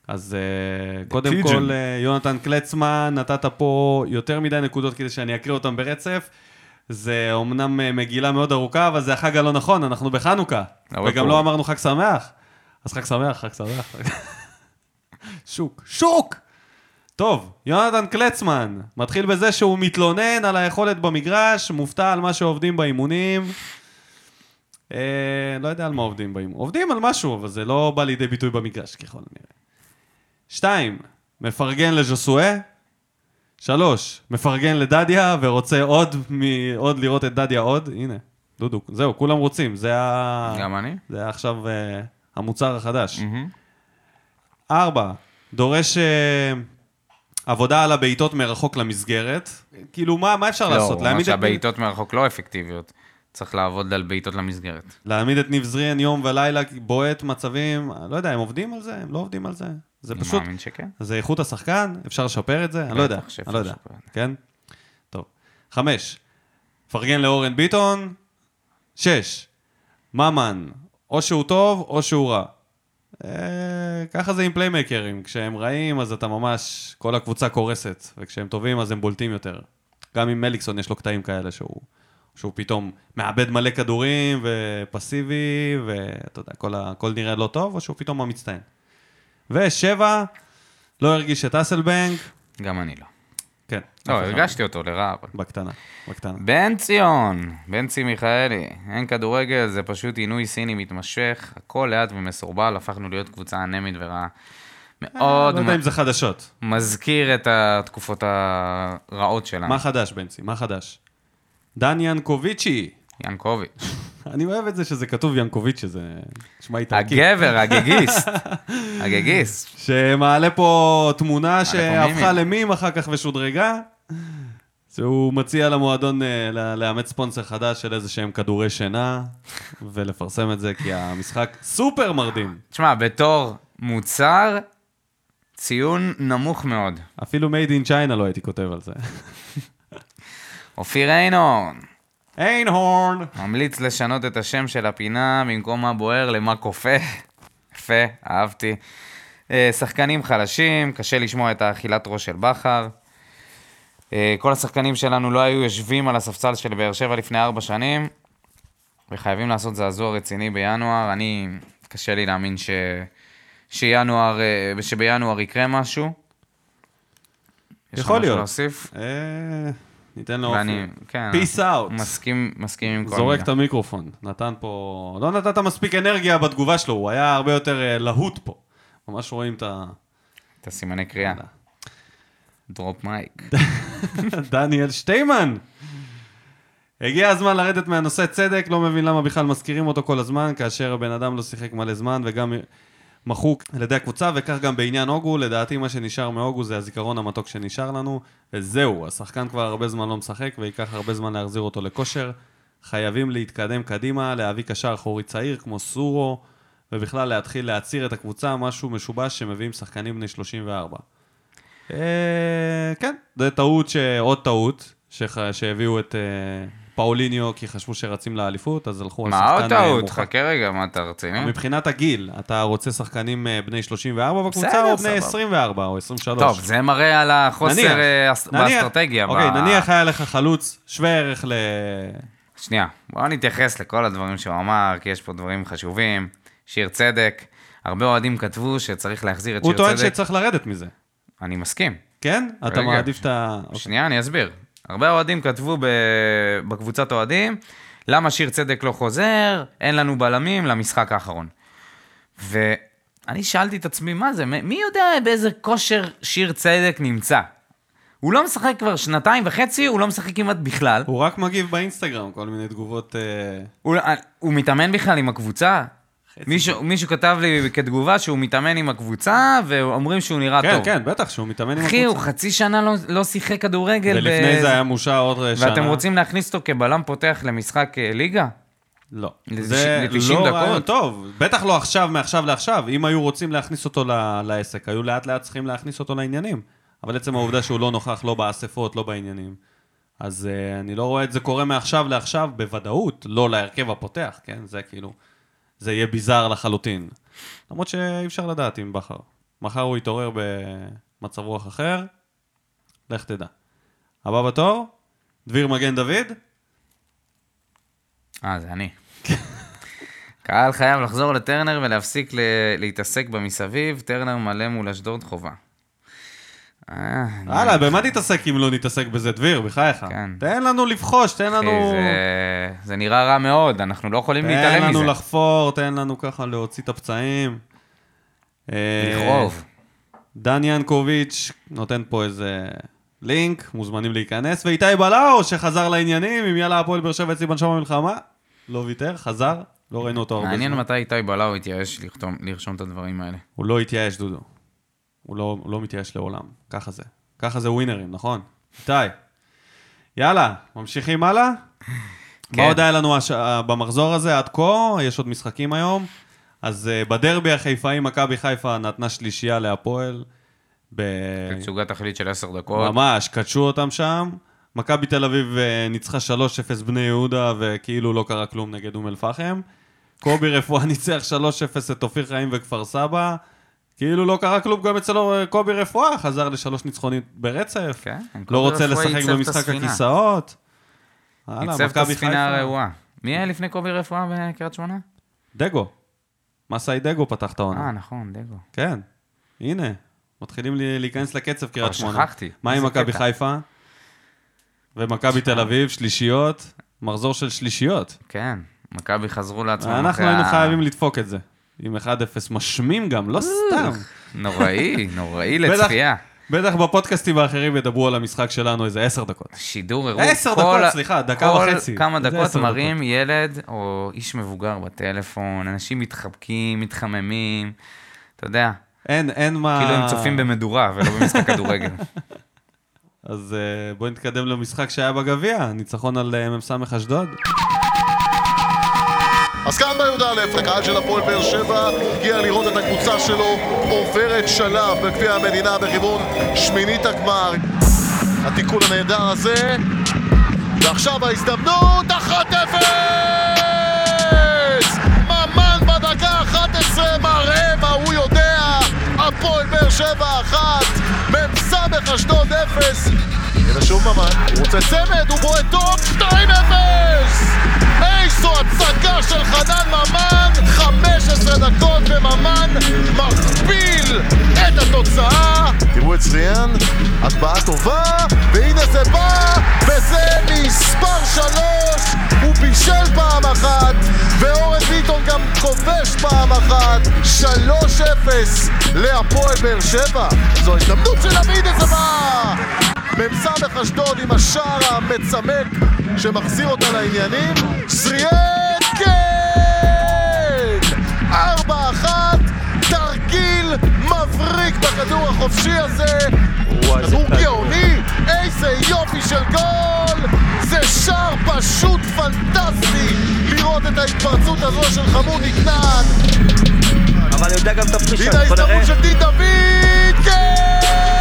אז אה, קודם. כל, אה, יונתן קלצמן, נתת פה יותר מדי נקודות כדי שאני אקריא אותן ברצף. זה אומנם אה, מגילה מאוד ארוכה, אבל זה החג הלא נכון, אנחנו בחנוכה. וגם. לא אמרנו חג שמח. אז חג שמח, חג שמח. שוק, שוק! טוב, יונתן קלצמן, מתחיל בזה שהוא מתלונן על היכולת במגרש, מופתע על מה שעובדים באימונים. אה, לא יודע על מה עובדים באימונים. עובדים על משהו, אבל זה לא בא לידי ביטוי במגרש, ככל הנראה. שתיים, מפרגן לז'וסואה. שלוש, מפרגן לדדיה ורוצה עוד, מ... עוד לראות את דדיה עוד. הנה, דודו, זהו, כולם רוצים. זה, ה... גם אני? זה עכשיו uh, המוצר החדש. מהמם. ארבע, דורש uh, עבודה על הבעיטות מרחוק למסגרת. כאילו, מה, מה אפשר לא, לעשות? הוא אמר להעמיד את, שהבעיטות מרחוק לא אפקטיביות. צריך לעבוד על בעיטות למסגרת. להעמיד את ניב זריאן יום ולילה, בועט מצבים, לא יודע, הם עובדים על זה? הם לא עובדים על זה? זה פשוט, מאמין שכן. זה איכות השחקן? אפשר לשפר את זה? אני לא יודע, אני לא יודע. כן? טוב. חמש, פרגן לאורן ביטון. שש, ממן, או שהוא טוב או שהוא רע. אה, ככה זה עם פליימקרים, כשהם רעים אז אתה ממש, כל הקבוצה קורסת, וכשהם טובים אז הם בולטים יותר. גם עם מליקסון יש לו קטעים כאלה שהוא, שהוא פתאום מאבד מלא כדורים ופסיבי, ואתה יודע, הכל נראה לא טוב, או שהוא פתאום המצטיין. ושבע, לא הרגיש את אסלבנק, גם אני לא. כן. לא, אחד. הרגשתי אותו לרע, אבל... בקטנה, בקטנה. בן ציון, בן צי מיכאלי, אין כדורגל, זה פשוט עינוי סיני מתמשך, הכל לאט ומסורבל, הפכנו להיות קבוצה אנמית ורעה. מאוד לא יודע אם זה חדשות. מזכיר את התקופות הרעות שלנו. מה חדש, בנצי? מה חדש? דן ינקוביצ'י. ינקוביץ'. אני אוהב את זה שזה כתוב ינקוביץ', שזה נשמע איטלקי. הגבר, הגגיסט. הגגיסט. שמעלה פה תמונה שהפכה. למים אחר כך ושודרגה. שהוא מציע למועדון אה, לאמץ ספונסר חדש של איזה שהם כדורי שינה, ולפרסם את זה כי המשחק סופר מרדים. תשמע, בתור מוצר, ציון נמוך מאוד. אפילו made in China לא הייתי כותב על זה. אופיר איינון. איינהורן. ממליץ לשנות את השם של הפינה במקום מה בוער למה כופה. יפה, אהבתי. אה, שחקנים חלשים, קשה לשמוע את האכילת ראש של בכר. אה, כל השחקנים שלנו לא היו יושבים על הספסל של באר שבע לפני ארבע שנים, וחייבים לעשות זעזוע רציני בינואר. אני, קשה לי להאמין ש... שינואר, אה, שבינואר יקרה משהו. יש לך יכול משהו להיות. להוסיף? אה, ניתן ואני, לאופי. כן, Peace out. מסכים, מסכים עם כל זורק מילה. את המיקרופון. נתן פה... לא נתת מספיק אנרגיה בתגובה שלו, הוא היה הרבה יותר אה, להוט פה. ממש רואים את ה... את הסימני קריאה. דרופ מייק. דניאל שטיימן. הגיע הזמן לרדת מהנושא צדק, לא מבין למה בכלל מזכירים אותו כל הזמן, כאשר הבן אדם לא שיחק מלא זמן וגם מחוק על ידי הקבוצה, וכך גם בעניין אוגו, לדעתי מה שנשאר מאוגו זה הזיכרון המתוק שנשאר לנו, וזהו, השחקן כבר הרבה זמן לא משחק, וייקח הרבה זמן להחזיר אותו לכושר. חייבים להתקדם קדימה, להביא קשר אחורי צעיר כמו סורו, ובכלל להתחיל להצעיר את הקבוצה, משהו משובש שמביאים שחקנים בני 34. אה, כן, זה טעות, ש... עוד טעות. שהביאו את אה, פאוליניו כי חשבו שרצים לאליפות, אז הלכו על מה שחקן עוד אה, טעות? מורחק. חכה רגע, מה אתה רציני? מבחינת הגיל, אתה רוצה שחקנים אה, בני 34 בקבוצה, או בני סבבה. 24 או 23? טוב, זה מראה על החוסר אה. באסטרטגיה. אוקיי, נניח היה לך חלוץ שווה ערך ל... שנייה, בואו נתייחס לכל הדברים שהוא אמר, כי יש פה דברים חשובים. שיר צדק, הרבה אוהדים כתבו שצריך להחזיר את הוא שיר טוען צדק. שצריך לרדת מזה. אני מסכים. כן? אתה. מעדיף את ה... אוקיי. שנייה, אני אסביר. הרבה אוהדים כתבו ב... בקבוצת אוהדים, למה שיר צדק לא חוזר, אין לנו בלמים למשחק האחרון. ואני שאלתי את עצמי, מה זה, מי יודע באיזה כושר שיר צדק נמצא? הוא לא משחק כבר שנתיים וחצי, הוא לא משחק כמעט בכלל. הוא רק מגיב באינסטגרם, כל מיני תגובות... אה, הוא, הוא מתאמן בכלל עם הקבוצה? מישהו, מישהו כתב לי כתגובה שהוא מתאמן עם הקבוצה, ואומרים שהוא נראה כן, טוב. כן, בטח, שהוא מתאמן עם אחי, הוא הקבוצה. חצי שנה לא, לא שיחק כדורגל. ולפני ב- זה היה מושע עוד אה, שנה. ואתם רוצים להכניס אותו כבלם פותח למשחק אה, ליגה? לא. זה ל-90 לא? רעיון טוב. בטח לא עכשיו, מעכשיו לעכשיו. אם היו רוצים להכניס אותו ל- לעסק, היו לאט לאט צריכים להכניס אותו לעניינים. אבל עצם העובדה שהוא לא נוכח, לא באספות, לא בעניינים. אז uh, אני לא רואה את זה קורה מעכשיו לעכשיו בוודאות, לא להרכב הפותח, כן? זה כאילו, זה יהיה ביזאר לחלוטין. למרות שאי אפשר לדעת עם בכר. מחר הוא יתעורר במצב רוח אחר, לך תדע. הבא בתור, דביר מגן דוד, אה, זה אני. קהל חייב לחזור לטרנר ולהפסיק להתעסק במסביב, טרנר מלא מול אשדוד חובה. אה, הלאה, במה תתעסק אם לא נתעסק בזה, דביר, בחייך? כן. תן לנו לבחוש, תן לנו... זה- נראה רע מאוד, אנחנו לא יכולים תן להתעלם לנו מזה. לחפור, תן לנו ככה להוציא את הפצעים. אה, לכאוב. דן ינקוביץ' נותן פה איזה לינק, מוזמנים להיכנס, ואיתי בלאו, שחזר לעניינים, עם יאללה הפועל באר שבע אצלי בנשום במלחמה, לא ויתר, חזר, לא ראינו אותו הרבה מעניין זמן. מתי איתי בלאו התייאש לרשום את הדברים האלה. הוא לא התייאש, דודו. הוא לא, הוא לא מתייאש לעולם. ככה זה. ככה זה ווינרים, נכון? איתי. יאללה, ממשיכים הלאה? כן. מה עוד היה לנו הש... במחזור הזה עד כה? יש עוד משחקים היום. אז uh, בדרבי החיפאי, מכבי חיפה נתנה שלישייה להפועל. ב... תצוגת תכלית של עשר דקות. ממש, קדשו אותם שם. מכבי תל אביב אה, ניצחה 3-0 בני יהודה, וכאילו לא קרה כלום נגד אום אל-פחם. קובי רפואה ניצח 3-0 את אופיר חיים וכפר סבא. כאילו לא קרה כלום גם אצל אה, קובי רפואה, חזר לשלוש ניצחונים ברצף. כן, לא קובי רוצה לשחק במשחק. הכיסאות. ייצב את הספינה. הרעועה. מי היה לפני קובי רפואה בקריית שמונה? דגו. מסאי דגו פתח את העונה. אה, נכון, דגו. כן, הנה. מתחילים לי- להיכנס לקצב קריית כבר שמונה. שכחתי. מה עם מכבי. חיפה? ומכבי תל אביב, שלישיות. מחזור של שלישיות. כן, מכבי חזרו לעצמם אנחנו אחרי היינו ה- חייבים לדפוק את זה. עם 1-0 משמים גם, לא סתם. נוראי, נוראי. לצפייה. בטח בפודקאסטים האחרים ידברו על המשחק שלנו איזה 10 דקות. שידור אירוע. עשר כל דקות, סליחה, דקה כל וחצי. כמה זה דקות עשר מראים ילד או איש מבוגר בטלפון, אנשים מתחבקים, מתחממים, אתה יודע, אין, אין מה... כאילו הם צופים במדורה ולא במשחק כדורגל. אז אה, בואי נתקדם למשחק שהיה בגביע, ניצחון על אה, מ"ס אשדוד. אז כאן בי"א, הקהל של הפועל באר שבע הגיע לראות את הקבוצה שלו עוברת שלב בגביע המדינה בכיוון שמינית הגמר. התיקון הנהדר הזה, ועכשיו ההזדמנות, 1-0! ממן בדקה 11 מראה מה הוא יודע, הפועל באר שבע 1, מ"ס אשדוד 0. הנה שוב ממן, הוא רוצה צמד, הוא בועט טוב, 2-0! איזו הצגה של חנן ממן, 15 דקות וממן מכפיל את התוצאה. תראו את זריאן, הטבעה טובה, והנה זה בא, וזה מספר 3, הוא בישל פעם אחת, ואורן ביטון גם כובש פעם אחת, 3-0 להפועל באר שבע. זו ההזדמנות של עמיד איזה בא! מ"ס אשדוד עם השער המצמק שמחזיר אותה לעניינים. זריאן, כן! ארבע אחת, תרגיל מבריק בכדור החופשי הזה. כדור גאוני, איזה יופי של גול! זה שער פשוט פנטסטי לראות את ההתפרצות הזו של חמודי כנען. אבל אני יודע גם את הפרישה, הנה בוא נראה. ההזדמנות של דין דוד, כן!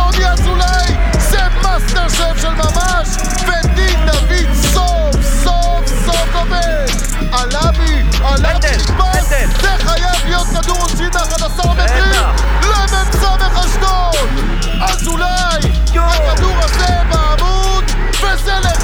שלומי אזולאי, זה מאסטר שף של ממש, ודין דוד סוף סוף סוף עובד! עלבי, עלבי נתפס. זה חייב להיות כדור עונשין ל-11 מטרים. למ"ס אשדוד! אזולאי. הכדור הזה בעמוד, וזה לחוץ!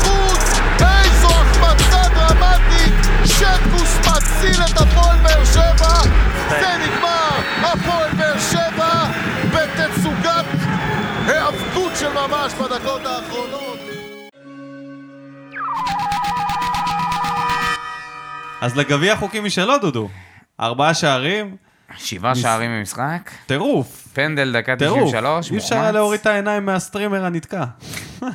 ממש בדקות האחרונות! אז לגביע חוקים משלו, דודו. ארבעה שערים, שבעה שערים במשחק, טירוף. פנדל דקה טירוף. 93, אי אפשר היה. להוריד את העיניים מהסטרימר הנתקע.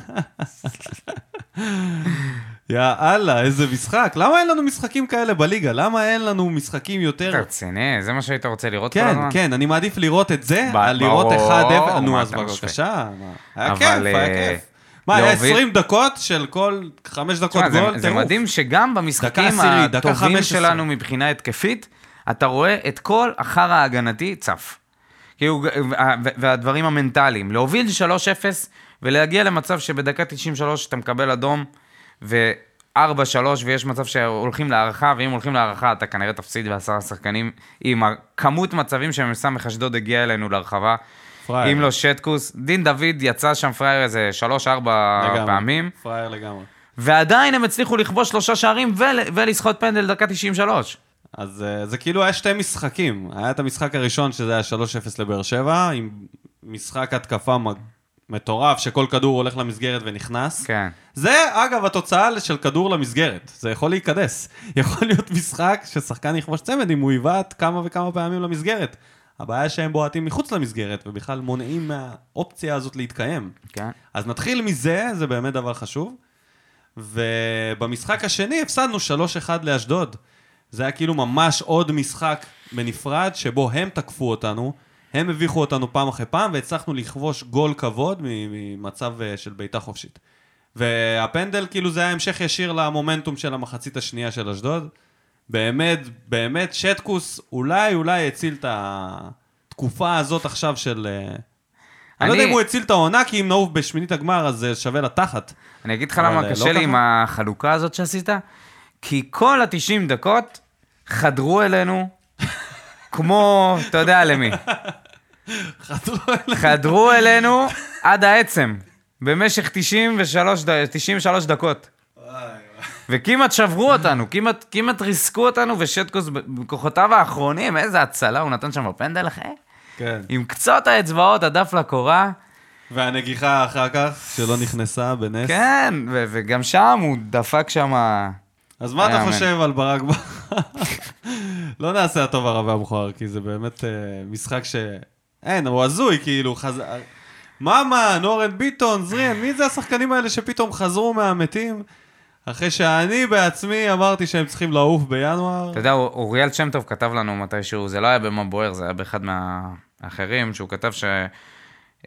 יא אללה, איזה משחק. למה אין לנו משחקים כאלה בליגה? למה אין לנו משחקים יותר... רציני? זה מה שהיית רוצה לראות כל כן, הזמן? כן, אני מעדיף לראות את זה, על לראות ברור, 1-0. נו, אז? בבקשה. היה כיף, היה אה, כיף. מה, היה להוביל- 20 דקות של כל 5 דקות זה, גול? זה טירוף. מדהים שגם במשחקים הטובים 15. שלנו מבחינה התקפית, אתה רואה את כל החרא ההגנתי צף. כאילו, וה- והדברים המנטליים. להוביל 3-0 ולהגיע למצב שבדקה 93 אתה מקבל אדום, ו-4-3 ויש מצב שהולכים להערכה, ואם הולכים להערכה אתה כנראה תפסיד בעשרה שחקנים, עם הכמות מצבים שמ"ס אשדוד הגיע אלינו להרחבה. פראייר. אם לא שטקוס, דין דוד יצא שם פראייר איזה 3-4 לגמרי, פעמים. פראייר לגמרי. ועדיין הם הצליחו לכבוש שלושה שערים ול, ולסחוט פנדל דקה 93. אז אה, זה כאילו היה שתי משחקים. היה את המשחק הראשון, שזה היה 3-0 לבאר שבע, עם משחק התקפה מטורף, שכל כדור הולך למסגרת ונכנס. כן. זה, אגב, התוצאה של כדור למסגרת. זה יכול להיכנס. יכול להיות משחק ששחקן יכבוש צמד אם הוא יבעט כמה וכמה פעמים למסגרת. הבעיה שהם בועטים מחוץ למסגרת, ובכלל מונעים מהאופציה הזאת להתקיים. כן. אז נתחיל מזה, זה באמת דבר חשוב. ובמשחק השני הפסדנו 3-1 לאשדוד. זה היה כאילו ממש עוד משחק בנפרד, שבו הם תקפו אותנו, הם הביכו אותנו פעם אחרי פעם, והצלחנו לכבוש גול כבוד ממצב אה, של בעיטה חופשית. והפנדל, כאילו זה היה המשך ישיר למומנטום של המחצית השנייה של אשדוד. באמת, באמת, שטקוס אולי, אולי הציל את התקופה הזאת עכשיו של... אה, אני לא יודע אם הוא הציל את העונה, כי אם נעוף בשמינית הגמר, אז זה שווה לתחת. אני אגיד לך למה אה, קשה לא לי? עם החלוקה הזאת שעשית, כי כל ה-90 דקות חדרו אלינו כמו, אתה יודע למי, חזרו אליי. חדרו אלינו עד העצם, במשך 93, ד- 93 דקות. וכמעט שברו אותנו, כמעט, כמעט ריסקו אותנו, ושטקוס בכוחותיו האחרונים, איזה הצלה הוא נתן שם בפנדל, אחי. כן. עם קצות האצבעות, הדף לקורה. והנגיחה אחר כך, שלא נכנסה בנס. כן, וגם שם הוא דפק שם... אז מה אתה היה חושב על ברק בכר? לא נעשה הטוב הרע והמכוער, כי זה באמת אה, משחק ש... אין, הוא הזוי, כאילו, חז... ממן, אורן ביטון, זריאן, מי זה השחקנים האלה שפתאום חזרו מהמתים? אחרי שאני בעצמי אמרתי שהם צריכים לעוף בינואר. אתה יודע, אוריאל שם טוב כתב לנו מתישהו, זה לא היה במה בוער, זה היה באחד מהאחרים, שהוא כתב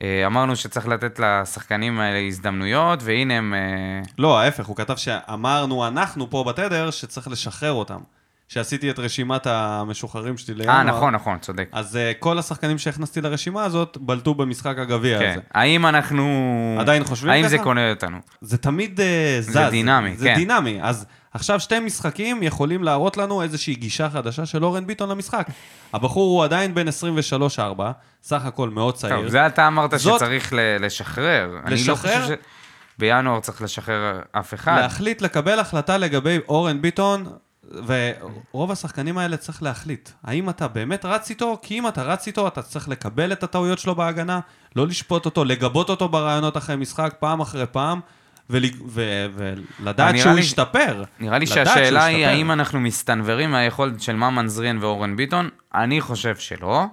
שאמרנו שצריך לתת לשחקנים האלה הזדמנויות, והנה הם... אה, לא, ההפך, הוא כתב שאמרנו אנחנו פה בתדר שצריך לשחרר אותם. שעשיתי את רשימת המשוחררים שלי לינואר. אה, נכון, נכון, צודק. אז uh, כל השחקנים שהכנסתי לרשימה הזאת בלטו במשחק הגביע כן. הזה. האם אנחנו... עדיין חושבים האם ככה? זה קונה אותנו? זה תמיד uh, זז. זה דינמי, זה כן. דינמי. אז עכשיו שתי משחקים יכולים להראות לנו איזושהי גישה חדשה של אורן ביטון למשחק. הבחור הוא עדיין בן 23-4, סך הכל מאוד צעיר. טוב, זה אתה אמרת זאת- שצריך לשחרר. אני לא לשחרר? חושב שבינואר צריך לשחרר אף אחד. להחליט, לקבל החלטה לגבי אורן ביטון, ורוב השחקנים האלה צריך להחליט. האם אתה באמת רץ איתו? כי אם אתה רץ איתו, אתה צריך לקבל את הטעויות שלו בהגנה, לא לשפוט אותו, לגבות אותו ברעיונות אחרי משחק, פעם אחרי פעם, ול- ו- ולדעת שהוא לי- ישתפר. נראה לי שהשאלה היא. האם אנחנו מסתנוורים מהיכולת של ממן זרין ואורן ביטון? אני חושב שלא,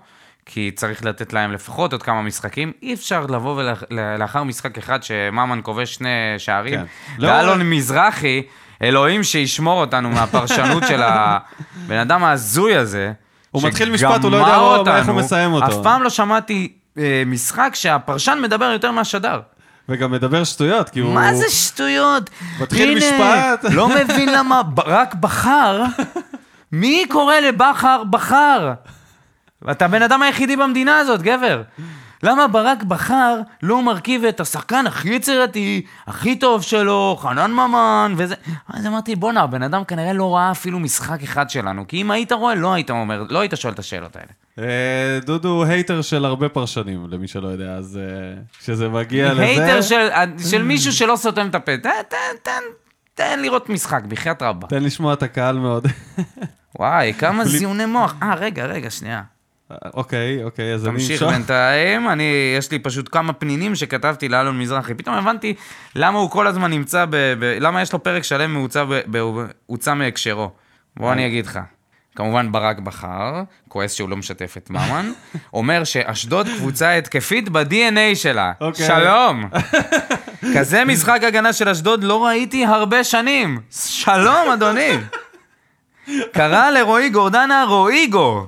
כי צריך לתת להם לפחות עוד כמה משחקים. אי אפשר לבוא ולאחר משחק אחד שממן כובש שני שערים, כן. לא- ואלון מזרחי, אלוהים שישמור אותנו מהפרשנות של הבן אדם ההזוי הזה. הוא מתחיל משפט, הוא לא יודע מה- איך הוא אותנו. מסיים אותו. אף פעם לא שמעתי אה, משחק שהפרשן מדבר יותר מהשדר. וגם מדבר שטויות, כי הוא... מה זה שטויות? מתחיל הנה, משפט. לא מבין למה רק בחר. מי קורא לבכר בחר? אתה הבן אדם היחידי במדינה הזאת, גבר. למה ברק בכר לא מרכיב את השחקן הכי יצירתי, הכי טוב שלו, חנן ממן, וזה... אז אמרתי, בואנה, הבן אדם כנראה לא ראה אפילו משחק אחד שלנו, כי אם היית רואה, לא היית אומר, לא היית שואל את השאלות האלה. אה, דודו הוא hater של הרבה פרשנים, למי שלא יודע, אז אה, כשזה מגיע לזה... hater של, של מישהו שלא סותם את הפה, תן, תן, תן, תן לראות משחק, בחייאת רבה. תן לשמוע את הקהל מאוד. וואי, כמה זיוני מוח. אה, רגע, רגע, שנייה. אוקיי, אוקיי, אז אני תמשיך אמשוך. בינתיים, אני, יש לי פשוט כמה פנינים שכתבתי לאלון מזרחי. פתאום הבנתי למה הוא כל הזמן נמצא ב... ב למה יש לו פרק שלם מהוצא מהקשרו. בוא אני אגיד לך. כמובן ברק בכר, כועס שהוא לא משתף את ממן, אומר שאשדוד קבוצה התקפית ב-DNA שלה. אוקיי. שלום. כזה משחק הגנה של אשדוד לא ראיתי הרבה שנים. שלום, אדוני. קרא לרועי גורדנה רועיגו.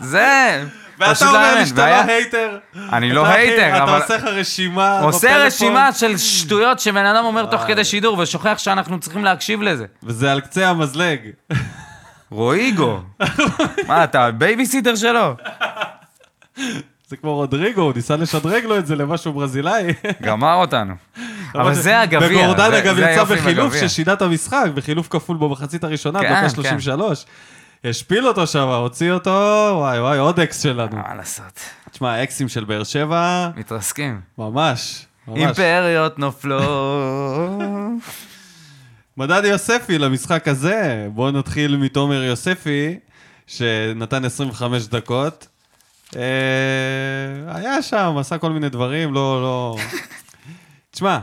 זה ואתה אומר. לי שאתה לא hater? אני לא hater, אבל... אתה עושה לך רשימה עושה רשימה של שטויות שבן אדם אומר תוך כדי שידור ושוכח שאנחנו צריכים להקשיב לזה. וזה על קצה המזלג. רועיגו. מה, אתה בייביסיטר שלו? זה כמו רודריגו, הוא ניסה לשדרג לו את זה למשהו ברזילאי. גמר אותנו. אבל זה הגביע. וגורדן אגב יצא בחילוף. ששינה את המשחק, בחילוף כפול במחצית הראשונה, כן, דקה כן. 33. השפיל אותו שם, הוציא אותו, וואי וואי, עוד אקס שלנו. מה לעשות? תשמע, האקסים של באר שבע, מתרסקים. ממש, ממש. אימפריות נופלות. מדד יוספי למשחק הזה, בואו נתחיל מתומר יוספי, שנתן 25 דקות. אה, היה שם, עשה כל מיני דברים, לא, לא... תשמע,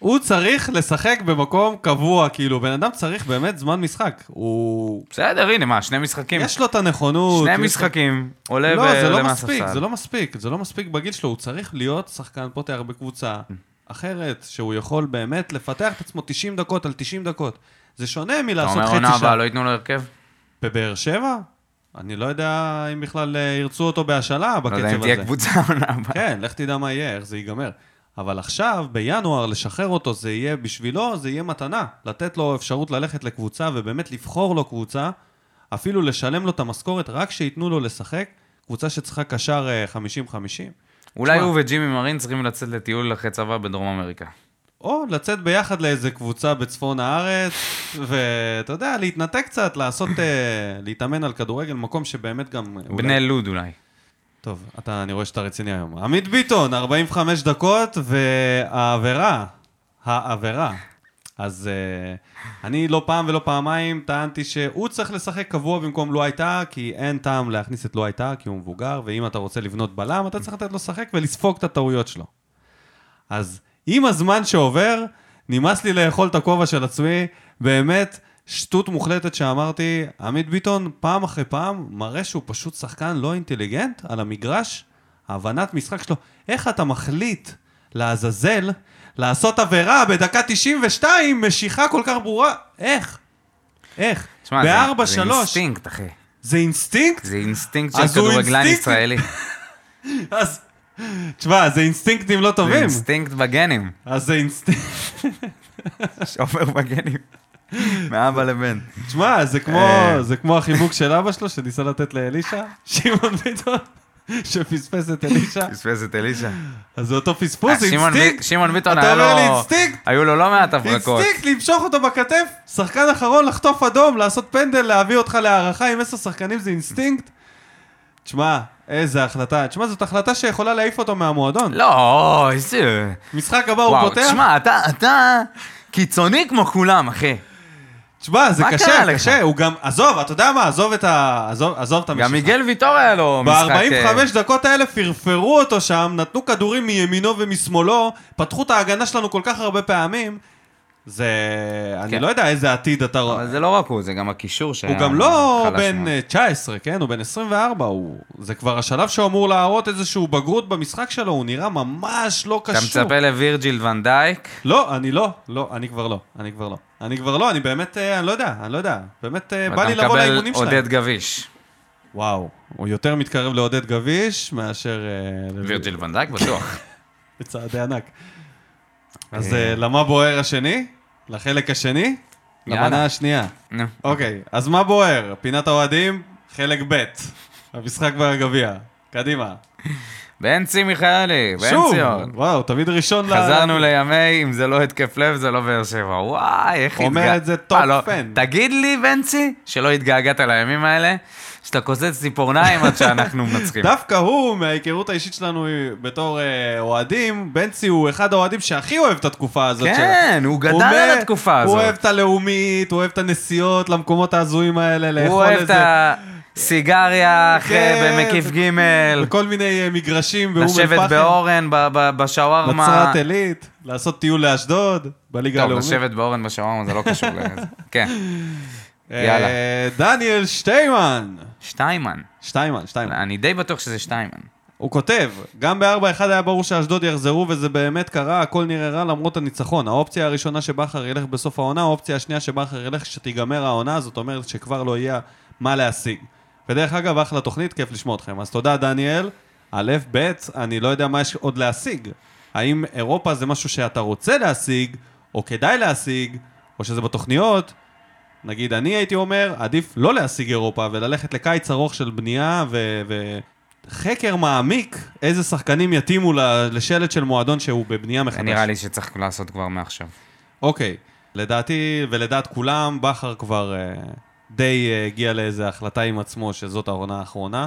הוא צריך לשחק במקום קבוע, כאילו, בן אדם צריך באמת זמן משחק. הוא... בסדר, הנה, מה, שני משחקים. יש לו את הנכונות. שני יש לו- משחקים, עולה לא, זה לא מספיק. זה לא מספיק, זה לא מספיק בגיל שלו, הוא צריך להיות שחקן פותח בקבוצה אחרת, שהוא יכול באמת לפתח את עצמו 90 דקות על 90 דקות. זה שונה אתה מלעשות אומר חצי עונה שעה. הבאה לא ייתנו לו הרכב? בבאר שבע? אני לא יודע אם בכלל אה, ירצו אותו בהשאלה לא יודע אם בקצב תהיה הזה. קבוצה עונה הבאה. כן, לך תדע מה יהיה, איך זה ייגמר. אבל עכשיו, בינואר, לשחרר אותו, זה יהיה בשבילו, זה יהיה מתנה. לתת לו אפשרות ללכת לקבוצה ובאמת לבחור לו קבוצה, אפילו לשלם לו את המשכורת רק שייתנו לו לשחק, קבוצה שצריכה קשר אה, 50-50. אולי תשמע. הוא וג'ימי מרין צריכים לצאת לטיול אחרי צבא בדרום אמריקה. או לצאת ביחד לאיזה קבוצה בצפון הארץ, ואתה יודע, להתנתק קצת, לעשות, אה, להתאמן על כדורגל, מקום שבאמת גם... אולי- בני לוד אולי. טוב, אתה, אני רואה שאתה רציני היום. עמית ביטון, 45 דקות, והעבירה, העבירה. אז uh, אני לא פעם ולא פעמיים טענתי שהוא צריך לשחק קבוע במקום לו הייתה, כי אין טעם להכניס את לו הייתה, כי הוא מבוגר, ואם אתה רוצה לבנות בלם, אתה צריך לתת לו לשחק ולספוג את הטעויות שלו. אז עם הזמן שעובר, נמאס לי לאכול את הכובע של עצמי, באמת, שטות מוחלטת שאמרתי, עמית ביטון פעם אחרי פעם מראה שהוא פשוט שחקן לא אינטליגנט על המגרש, ההבנת משחק שלו. איך אתה מחליט לעזאזל לעשות עבירה בדקה 92, משיכה כל כך ברורה? איך? איך? תשמע, זה- בארבע, זה שלוש. אינסטינקט, אחי. זה אינסטינקט? זה אינסטינקט של כדורגלן. ישראלי. אז... תשמע, זה אינסטינקטים לא זה טובים. אינסטינקט בגנים. אז זה אינסטינקט... שעובר בגנים. מאבא לבן. תשמע, זה כמו, אה. זה כמו החיבוק של אבא שלו שניסה לתת לאלישע, שמעון ביטון, שפספס את אלישע, פספס את אלישע. אז זה אותו פספוס, שמעון אינסטינקט. שמעון ביטון אתה היה אומר לי לו... אינסטינקט? היו לו לא מעט הברקות. אינסטינקט למשוך אותו בכתף, שחקן אחרון לחטוף אדום, לעשות פנדל, להביא אותך להארכה עם עשר שחקנים זה אינסטינקט? תשמע, איזה החלטה. תשמע, זאת החלטה שיכולה להעיף אותו מהמועדון. לא, איזה... משחק הבא הוא וואו, פותח. תשמע, אתה, אתה קיצוני כמו כולם, אחי. תשמע, זה קשה, קרה לך? קשה. הוא גם, עזוב, אתה יודע מה, עזוב את ה... עזוב, עזוב את המשיכה. גם מיגל ויטור היה לו משחק... אה, ב-45 דקות האלה פרפרו אותו שם, נתנו כדורים מימינו ומשמאלו, פתחו את ההגנה שלנו כל כך הרבה פעמים. זה... אני כן. לא יודע איזה עתיד אתה רואה. אבל זה לא רק הוא, זה גם הקישור שהיה... הוא גם לא בן מאוד. אה, 19, כן? הוא בן 24. הוא... זה כבר השלב שהוא אמור להראות איזושהי בגרות במשחק שלו, הוא נראה ממש לא אתה קשור. מצפה לווירג'יל ונדייק? לא, אני לא, לא, אני כבר לא, אני כבר לא. אני כבר לא, אני באמת, אה, אני לא יודע, אני לא יודע. באמת אה, בא לי לבוא ואתה לאימונים מקבל שלהם. עודד גביש. וואו, הוא יותר מתקרב לעודד גביש מאשר... אה, וירג'יל ונדייק בטוח. בצעדי ענק. אז אה, למה בוער השני? לחלק השני? למנה השנייה. נו. אוקיי, אז מה בוער? פינת האוהדים, חלק ב', המשחק בגביע. קדימה. בנצי מיכאלי, בן שוב, ציון. וואו, תמיד ראשון ל... חזרנו לימי, אם זה לא התקף לב, זה לא באר שבע. וואי, איך אומר התגע- את זה מה, top לא- fan. תגיד לי, בנצי, שלא התגעגעת לימים האלה, שאתה כוסס ציפורניים עד שאנחנו מנצחים. דווקא הוא, מההיכרות האישית שלנו בתור אה, אוהדים, בנצי הוא אחד האוהדים שהכי אוהב את התקופה הזאת שלו. כן, הוא גדל על התקופה הוא אוהב הזאת. את הלאומית, הוא אוהב את הנסיעות למקומות ההזויים האלה, הוא לאכול אוהב איזה... את הסיגריה אחרי כן, במקיף ג', בכל מיני אה, מגרשים באום לשבת אל-פחם, באורן, ב- ב- בשווארמה. נצרת עילית, לעשות טיול לאשדוד, בליגה טוב, הלאומית. לשבת באורן בשווארמה זה לא קשור לזה. כן. אה, יאללה. דניאל שטיימן. שטיימן. שטיימן, שטיימן. אני די בטוח שזה שטיימן. הוא כותב, גם ב-4-1 היה ברור שאשדוד יחזרו וזה באמת קרה, הכל נראה רע למרות הניצחון. האופציה הראשונה שבכר ילך בסוף העונה, האופציה השנייה שבכר ילך כשתיגמר העונה, זאת אומרת שכבר לא יהיה מה להשיג. ודרך אגב, אחלה תוכנית, כיף לשמוע אתכם. אז תודה דניאל. א', ב', אני לא יודע מה יש עוד להשיג. האם אירופה זה משהו שאתה רוצה להשיג, או כדאי להשיג, או שזה בתוכניות? נגיד, אני הייתי אומר, עדיף לא להשיג אירופה וללכת לקיץ ארוך של בנייה ו... ו... חקר מעמיק איזה שחקנים יתאימו לשלט של מועדון שהוא בבנייה מחדש. נראה לי שצריך לעשות כבר מעכשיו. אוקיי, לדעתי ולדעת כולם, בכר כבר אה, די אה, הגיע לאיזו החלטה עם עצמו שזאת העונה האחרונה.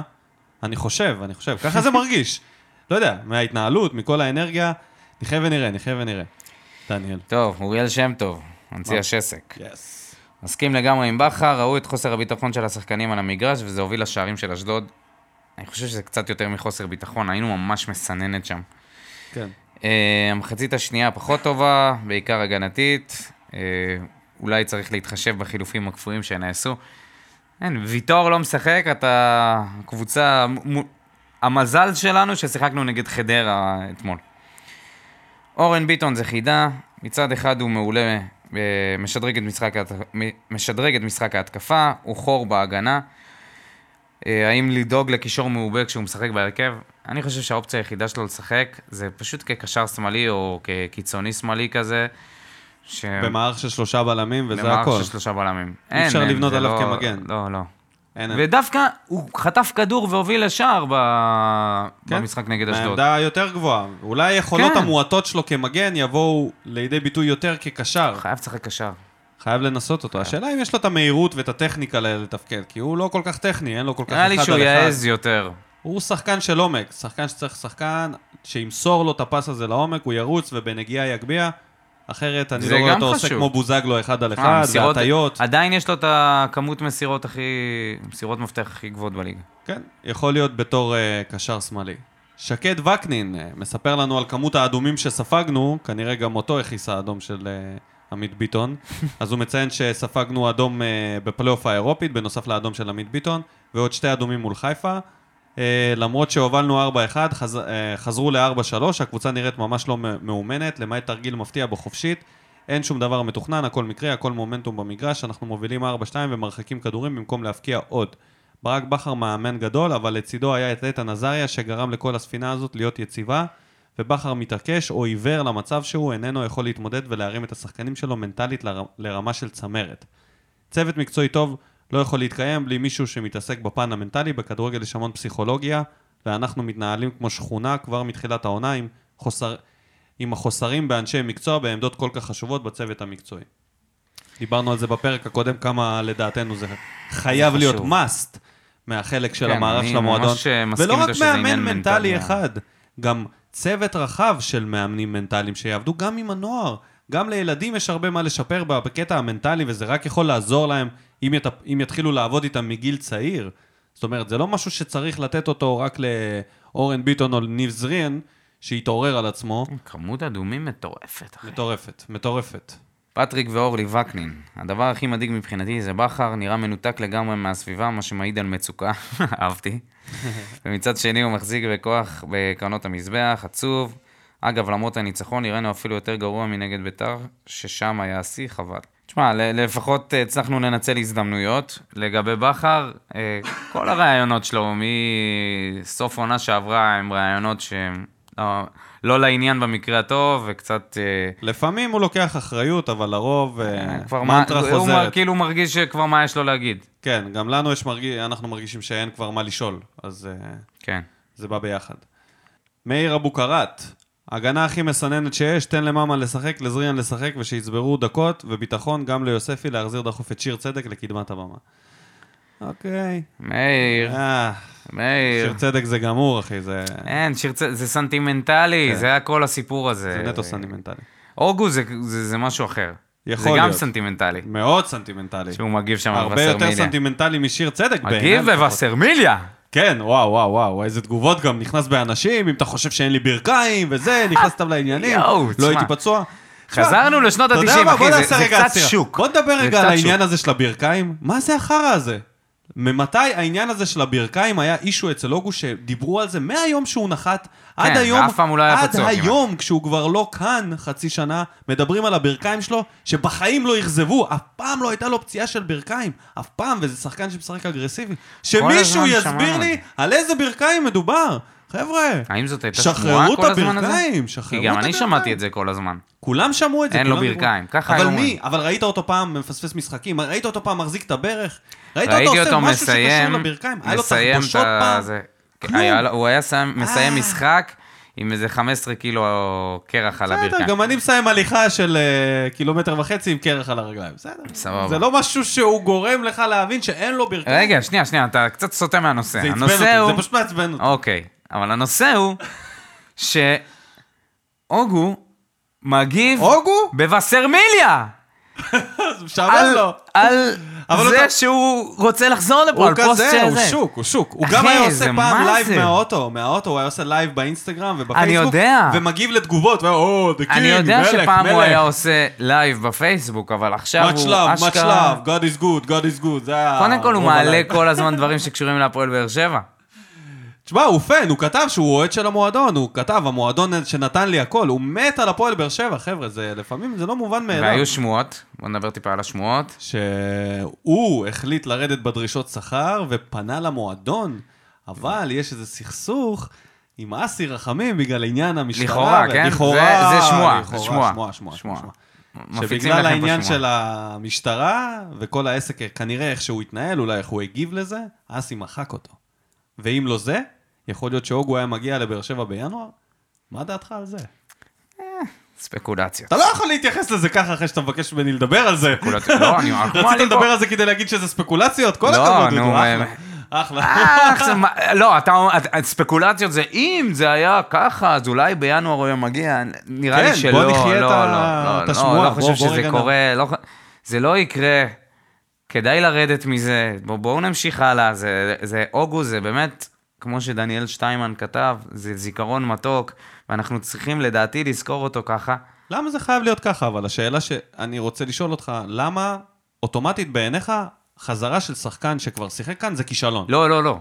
אני חושב, אני חושב, ככה זה מרגיש. לא יודע, מההתנהלות, מכל האנרגיה, נחיה ונראה, נחיה ונראה. דניאל. טוב, אוריאל שם טוב, מנציח מה? שסק. יס. מסכים לגמרי עם בכר, ראו את חוסר הביטחון של השחקנים על המגרש, וזה הוביל לשערים של אשדוד. אני חושב שזה קצת יותר מחוסר ביטחון, היינו ממש מסננת שם. כן. אה, המחצית השנייה פחות טובה, בעיקר הגנתית. אה, אולי צריך להתחשב בחילופים הקפואים שנעשו. אין, ויטור לא משחק, אתה קבוצה... המזל שלנו ששיחקנו נגד חדרה אתמול. אורן ביטון זה חידה, מצד אחד הוא מעולה, משדרג את משחק, משדרג את משחק ההתקפה, הוא חור בהגנה. אה, האם לדאוג לקישור מעובה כשהוא משחק בהרכב? אני חושב שהאופציה היחידה שלו לשחק זה פשוט כקשר שמאלי או כקיצוני שמאלי כזה. ש... במערך של שלושה בלמים וזה במערך הכל. של שלושה בלמים. אי אפשר לבנות עליו לא- כמגן. לא, לא. אין. ודווקא הוא חטף כדור והוביל לשער ב... כן? במשחק נגד אשדוד. מהעמדה היותר גבוהה. אולי היכולות כן. המועטות שלו כמגן יבואו לידי ביטוי יותר כקשר. חייב לשחק קשר. חייב לנסות אותו. השאלה אם יש לו את המהירות ואת הטכניקה לתפקד, כי הוא לא כל כך טכני, אין לו כל כך נראה לי אחד שהוא על אחד. יעז יותר. הוא שחקן של עומק, שחקן שצריך שחקן שימסור לו את הפס הזה לעומק, הוא ירוץ ובנגיעה יגביה. אחרת אני זה לא רואה אותו עושה. כמו בוזגלו אחד על אה, אחד, מסירות- והטיות. עדיין יש לו את הכמות מסירות הכי... מסירות מפתח הכי גבוהות בליגה. כן, יכול להיות בתור uh, קשר שמאלי. שקד וקנין uh, מספר לנו על כמות האדומים שספגנו, כנראה גם אותו הכיס האדום של uh, עמית ביטון. אז הוא מציין שספגנו אדום uh, בפלייאוף האירופית, בנוסף לאדום של עמית ביטון, ועוד שתי אדומים מול חיפה. Uh, למרות שהובלנו 4-1, חז, uh, חזרו ל-4-3, הקבוצה נראית ממש לא מאומנת, למעט תרגיל מפתיע בחופשית. אין שום דבר מתוכנן, הכל מקרי, הכל מומנטום במגרש, אנחנו מובילים 4-2 ומרחיקים כדורים במקום להפקיע עוד. ברק בכר מאמן גדול, אבל לצידו היה את איתן עזריה שגרם לכל הספינה הזאת להיות יציבה ובכר מתעקש או עיוור למצב שהוא איננו יכול להתמודד ולהרים את השחקנים שלו מנטלית לר... לרמה של צמרת. צוות מקצועי טוב לא יכול להתקיים בלי מישהו שמתעסק בפן המנטלי, בכדורגל יש המון פסיכולוגיה, ואנחנו מתנהלים כמו שכונה כבר מתחילת העונה עם, חוסר... עם החוסרים באנשי מקצוע בעמדות כל כך חשובות בצוות המקצועי. דיברנו על זה בפרק הקודם, כמה לדעתנו זה חייב זה להיות must מהחלק של כן, המערך של המועדון. אה, ולא רק מאמן מנטלי מנטלי, אחד, גם צוות רחב של מאמנים מנטליים שיעבדו גם עם הנוער. גם לילדים יש הרבה מה לשפר בקטע המנטלי, וזה רק יכול לעזור להם אם, ית... אם יתחילו לעבוד איתם מגיל צעיר. זאת אומרת, זה לא משהו שצריך לתת אותו רק לאורן ביטון או לניב זריאן, שיתעורר על עצמו. כמות אדומים מטורפת, אחי. מטורפת, מטורפת. פטריק ואורלי וקנין. הדבר הכי מדאיג מבחינתי זה בכר, נראה מנותק לגמרי מהסביבה, מה שמעיד על מצוקה, אהבתי. ומצד שני הוא מחזיק בכוח בקרנות המזבח, עצוב. אגב, למרות הניצחון, נראינו אפילו יותר גרוע מנגד ביתר, ששם היה השיא, חבל. תשמע, לפחות אה, הצלחנו לנצל הזדמנויות. לגבי בכר, אה, כל הרעיונות שלו מסוף עונה שעברה הם רעיונות שהם לא, לא לעניין במקרה הטוב, וקצת... אה, לפעמים הוא לוקח אחריות, אבל לרוב מנטרה הוא חוזרת. כאילו מרגיש שכבר מה יש לו להגיד. כן, גם לנו יש מרגיש, אנחנו מרגישים שאין כבר מה לשאול, אז כן. זה בא ביחד. מאיר אבוקרט, הגנה הכי מסננת שיש, תן לממן לשחק, לזריאן לשחק, ושיצברו דקות וביטחון גם ליוספי להחזיר דחוף את שיר צדק לקדמת הבמה. אוקיי. מאיר, אה, מאיר. שיר צדק זה גמור, אחי, זה אין, שיר צ... זה סנטימנטלי, כן. זה הכל הסיפור הזה. זה נטו סנטימנטלי. אוגו זה, זה, זה משהו אחר. יכול זה גם להיות. סנטימנטלי. מאוד סנטימנטלי. שהוא מגיב שם הרבה יותר בווסרמיליה. סנטימנטלי משיר צדק בעיניי מגיב. בווסרמיליה! כן, וואו, וואו, וואו, איזה תגובות גם, נכנס באנשים, אם אתה חושב שאין לי ברכיים וזה, נכנסת לעניינים, יואו, לא תשמע. הייתי פצוע. חזרנו לשנות אתה יודע ה-90, מה, בוא אחי, זה, קצת. שוק. בוא נדבר רגע על העניין. הזה של הברכיים. מה זה החרא הזה? ממתי העניין הזה של הברכיים היה אישו אצל אוגו שדיברו על זה מהיום שהוא נחת עד כן, היום, ואף פעם הוא לא היה עד פצוע כמעט. היום כשהוא כבר לא כאן חצי שנה, מדברים על הברכיים שלו שבחיים לא אכזבו, אף פעם לא הייתה לו פציעה של ברכיים, אף פעם, וזה שחקן שמשחק אגרסיבי. שמישהו יסביר שמענו לי על איזה ברכיים מדובר. חבר'ה, האם זאת הייתה שמועה שחררו כל את הזמן הזה? הברכיים, שחררו כי גם את אני הברכיים. שמעתי את זה כל הזמן. כולם שמעו את זה. אין לו. ברכיים, ככה אבל היו מי? אומרים. אבל ראית אותו פעם מפספס משחקים? ראית אותו פעם מחזיק את הברך? ראית ראיתי אותו עושה משהו שקשור לברכיים? היה לו את תחבושות פעם? זה. כלום. הוא היה שם- מסיים אה. משחק עם איזה 15 קילו קרח על בסדר, הברכיים. גם אני מסיים הליכה של אה, קילומטר וחצי עם קרח על הרגליים. בסדר. סבבה. זה לא משהו שהוא גורם לך להבין שאין לו ברכיים. רגע, שנייה, שנייה, אתה קצת סוטה מהנושא. זה עצבן אותי. זה פשוט מעצבן אותי. אוקיי, אבל הנושא הוא שאוגו מגיב אוגו? בווסרמיליה! משעמם לו. על זה אתה- שהוא רוצה לחזור לפה, הוא על פוסט כזה, הוא שזה. שוק, הוא שוק. הוא אחי, גם היה עושה פעם לייב זה? מהאוטו, מהאוטו, הוא היה עושה לייב באינסטגרם ובפייסבוק. ומגיב לתגובות, או, the king, אני יודע מלך, שפעם הוא מלך. היה עושה לייב בפייסבוק, אבל עכשיו much הוא love, much אשכרה... love, God is good, God is good, זה היה... קודם כל הוא מעלה. כל הזמן דברים שקשורים להפועל באר שבע. תשמע, הוא פן, הוא כתב שהוא אוהד של המועדון, הוא כתב, המועדון שנתן לי הכל, הוא מת על הפועל באר שבע, חבר'ה, זה לפעמים זה לא מובן מאליו. והיו שמועות, בוא נדבר טיפה על השמועות. שהוא החליט לרדת בדרישות שכר ופנה למועדון, אבל יש איזה סכסוך עם אסי רחמים בגלל עניין המשטרה. לכאורה, כן? לכאורה, זה- זה שמועה, שמועה. שמועה, שמועה. מפיצים שבגלל העניין. של המשטרה וכל העסק, כנראה איך שהוא התנהל, אולי איך הוא הגיב לזה, אסי מחק אותו. ואם לא זה, יכול להיות שהוגו היה מגיע לבאר שבע בינואר? מה דעתך על זה? ספקולציות. אתה לא יכול להתייחס לזה ככה אחרי שאתה מבקש ממני לדבר על זה. ספקולציות. לא, אני... רצית לדבר על זה כדי להגיד שזה ספקולציות? כל לא, הכבוד, דודו, אה, אחלה. אחלה. אה, לא, אתה ספקולציות זה אם זה היה ככה, אז אולי בינואר הוא היה מגיע, נראה כן, לי שלא, בוא לא, נחיה את לא, לא, לא, השמועה, לא בוא- חושב שזה קורה, לא זה לא יקרה, כדאי לרדת מזה, בוא- בואו נמשיך הלאה, זה- זה אוגו, זה באמת, כמו שדניאל שטיימן כתב, זה זיכרון מתוק, ואנחנו צריכים לדעתי לזכור אותו ככה. למה זה חייב להיות ככה? אבל השאלה שאני רוצה לשאול אותך, למה אוטומטית בעיניך חזרה של שחקן שכבר שיחק כאן זה כישלון? לא, לא, לא.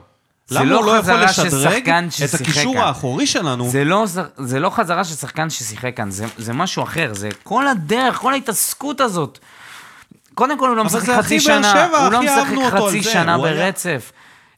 למה הוא לא יכול לשדרג את הקישור כאן. האחורי שלנו? זה לא, זה לא חזרה של שחקן ששיחק כאן, זה, זה משהו אחר, זה כל הדרך, כל ההתעסקות הזאת. קודם כל הוא לא משחק חצי שנה, שבע, הוא לא משחק חצי שנה הוא היה- ברצף.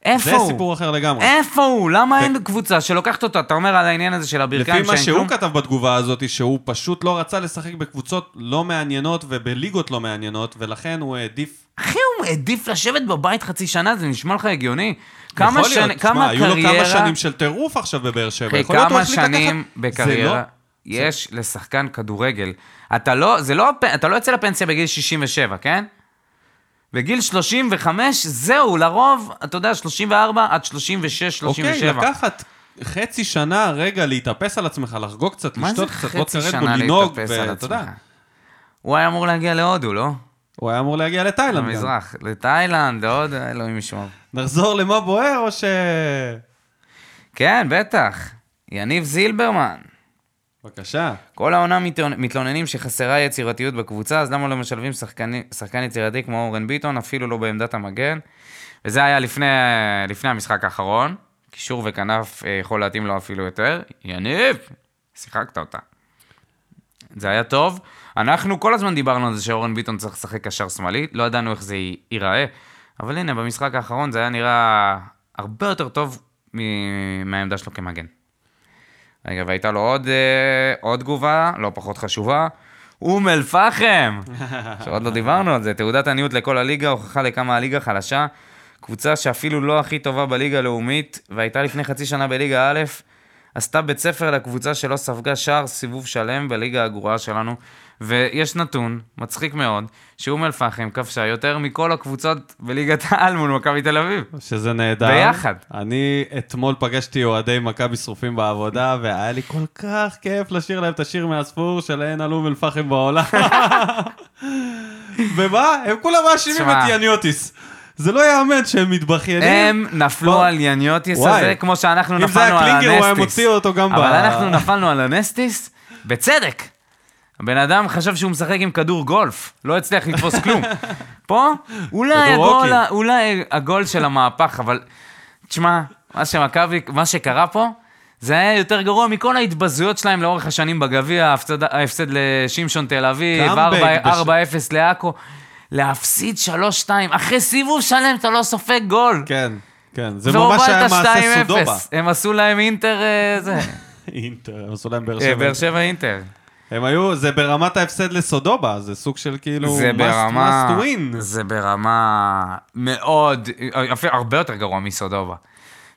איפה זה הוא? סיפור אחר לגמרי. איפה הוא? למה אין קבוצה שלוקחת אותו? אתה אומר על העניין הזה של הברכיים לפי מה שאין שהוא כלום? כתב בתגובה הזאת, שהוא פשוט לא רצה לשחק בקבוצות לא מעניינות ובליגות לא מעניינות, ולכן הוא העדיף... אחי, הוא העדיף לשבת בבית חצי שנה, זה נשמע לך הגיוני? כמה שנים, כמה תשמע, היו לו כמה קריירה... שנים של טירוף עכשיו בבאר שבע. אחי, יכול להיות הוא כמה החליט שנים לקחת- בקריירה זה לא- יש לשחקן כדורגל. אתה לא, זה לא, אתה לא יוצא לפנסיה בגיל 67, כן? בגיל 35, זהו, לרוב, אתה יודע, 34 עד 36, 37. אוקיי, לקחת חצי שנה רגע להתאפס על עצמך, לחגוג קצת, לשתות קצת וודקה רדבול, שנה לנהוג, ואתה יודע? הוא היה אמור להגיע להודו, לא? הוא היה אמור להגיע לתאילנד גם. למזרח. לתאילנד, לעוד, אלוהים ישמור. נחזור למה בוער או ש... כן, בטח. יניב זילברמן. בבקשה. כל העונה מתלונ- מתלוננים שחסרה יצירתיות בקבוצה, אז למה לא משלבים שחקן יצירתי כמו אורן ביטון, אפילו לא בעמדת המגן? וזה היה לפני, לפני המשחק האחרון. קישור וכנף אה, יכול להתאים לו אפילו יותר. יניב, שיחקת אותה. זה היה טוב. אנחנו כל הזמן דיברנו על זה שאורן ביטון צריך לשחק קשר שמאלי, לא ידענו איך זה ייראה, אבל הנה, במשחק האחרון זה היה נראה הרבה יותר טוב מהעמדה שלו כמגן. רגע, והייתה לו עוד, אה, עוד תגובה, לא פחות חשובה. אום אל-פחם! שעוד לא דיברנו על זה, תעודת עניות לכל הליגה, הוכחה לכמה הליגה חלשה. קבוצה שאפילו לא הכי טובה בליגה הלאומית, והייתה לפני חצי שנה בליגה א', עשתה בית ספר לקבוצה שלא ספגה שער סיבוב שלם בליגה הגרועה שלנו. ויש נתון, מצחיק מאוד, שאום אל-פחם כבשה יותר מכל הקבוצות בליגת העל מול מכבי תל אביב. שזה נהדר. ביחד. אני אתמול פגשתי אוהדי מכבי שרופים בעבודה, והיה לי כל כך כיף לשיר להם את השיר מהספור של אין על אום אל-פחם בעולם. ומה? הם כולם מאשימים. את יניוטיס. זה לא יאמן שהם מתבכיינים. הם נפלו וואו. על יניוטיס וואי. הזה, כמו שאנחנו אם זה היה נפלנו על קלינגר, הוא היה הנסטיס. מוציא אותו גם ב- אבל אנחנו נפלנו על הנסטיס, בצדק. הבן אדם חשב שהוא משחק עם כדור גולף, לא הצליח לתפוס כלום. פה, אולי הגול. אולי הגול של המהפך, אבל תשמע, מה שמכבי, מה שקרה פה, זה היה יותר גרוע מכל ההתבזויות שלהם לאורך השנים בגביע, ההפסד- ההפסד לשמשון תל אביב, קאמבק 4-0 לעכו. להפסיד 3-2, אחרי סיבוב שלם אתה לא סופג גול. כן, כן. זה ממש היה מעשה 2-0. סודובה. הם עשו להם אינטר, אה, זה, אינטר, הם עשו להם באר אה, שבע. באר שבע אינטר. הם היו, זה ברמת ההפסד לסודובה, זה סוג של כאילו... זה must- ברמה, must win. זה ברמה מאוד, אפילו הרבה יותר גרוע מסודובה.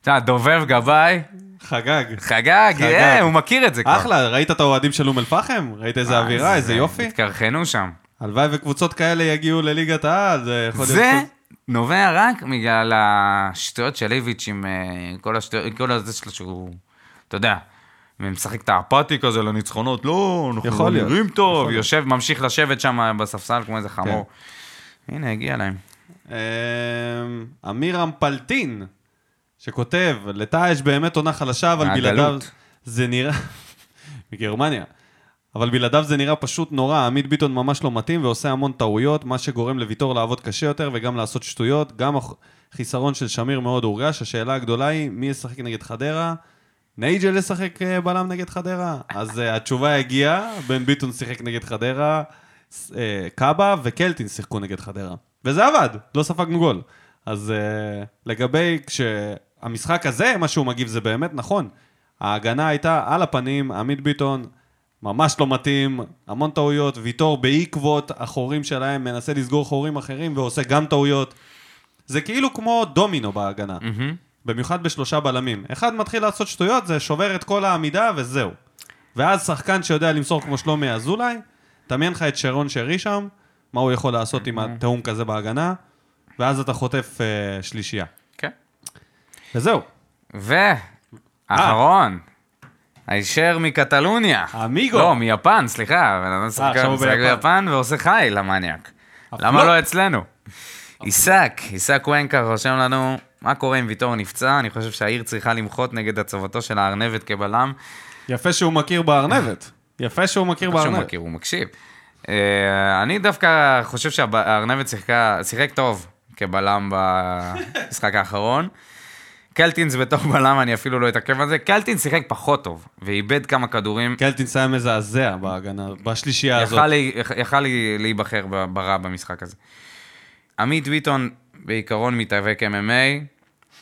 אתה יודע, דובב גבאי, חגג. חגג, חגג. אה, הוא מכיר את זה כבר. אחלה, ראית את האוהדים של אום אל-פחם? ראית איזה אווירה, איזה יופי? התקרחנו שם. הלוואי וקבוצות כאלה יגיעו לליגת העל, זה יכול להיות... זה טוב. נובע רק בגלל השטויות של איביץ' עם אה, כל השטויות, כל הזה שלו שהוא, אתה יודע, משחק את האפאתי כזה לניצחונות, לא, אנחנו לא נראים טוב. יושב, ממשיך לשבת שם בספסל כמו איזה חמור. הנה, הגיע להם. אמ, אמיר אמפלטין, שכותב, לטאה יש באמת עונה חלשה, אבל. בלעדיו זה נראה... מגרמניה. אבל בלעדיו זה נראה פשוט נורא, עמית ביטון ממש לא מתאים ועושה המון טעויות, מה שגורם לוויטור לעבוד קשה יותר וגם לעשות שטויות. גם החיסרון של שמיר מאוד הורגש, השאלה הגדולה היא, מי ישחק נגד חדרה? נייג'ל ישחק אה, בלם נגד חדרה? אז אה, התשובה הגיעה, בן ביטון שיחק נגד חדרה, אה, קאבה וקלטין שיחקו נגד חדרה. וזה עבד, לא ספגנו גול. אז לגבי כשהמשחק הזה, מה שהוא מגיב זה באמת נכון. ההגנה הייתה על הפנים, עמית ביטון ממש לא מתאים, המון טעויות, ויטור בעקבות החורים שלהם מנסה לסגור חורים אחרים ועושה גם טעויות. זה כאילו כמו דומינו בהגנה, במיוחד בשלושה בלמים. אחד מתחיל לעשות שטויות, זה שובר את כל העמידה וזהו. ואז שחקן שיודע למסור כמו שלומי אזולאי, דמיין לך את שרון שרי שם, מה הוא יכול לעשות עם התיאום כזה בהגנה, ואז אתה חוטף אה, שלישייה. כן. וזהו. ואחרון, הישר מקטלוניה. אמיגו. לא, מיפן, סליחה, בן אדם הוא משחק ביפן. ועושה חי למניאק. למה לא אצלנו? עיסק, עיסק וונקה רושם לנו, מה קורה אם ויטור נפצע? אני חושב שהעיר צריכה למחות נגד הצבתו של הארנבת כבלם. יפה שהוא מכיר בארנבת. יפה שהוא מכיר שהוא בארנבת. מכיר, הוא מקשיב. אה, אני דווקא חושב שהארנבת שיחק טוב כבלם במשחק האחרון. קלטינס בתור בלם, אני אפילו לא אתעכב על זה. קלטינס שיחק פחות טוב, ואיבד כמה כדורים. קלטינס היה מזעזע בהגנה, בשלישייה הזאת. יכל להיבחר ברע במשחק הזה. עמית ביטון בעיקרון מתאבק MMA,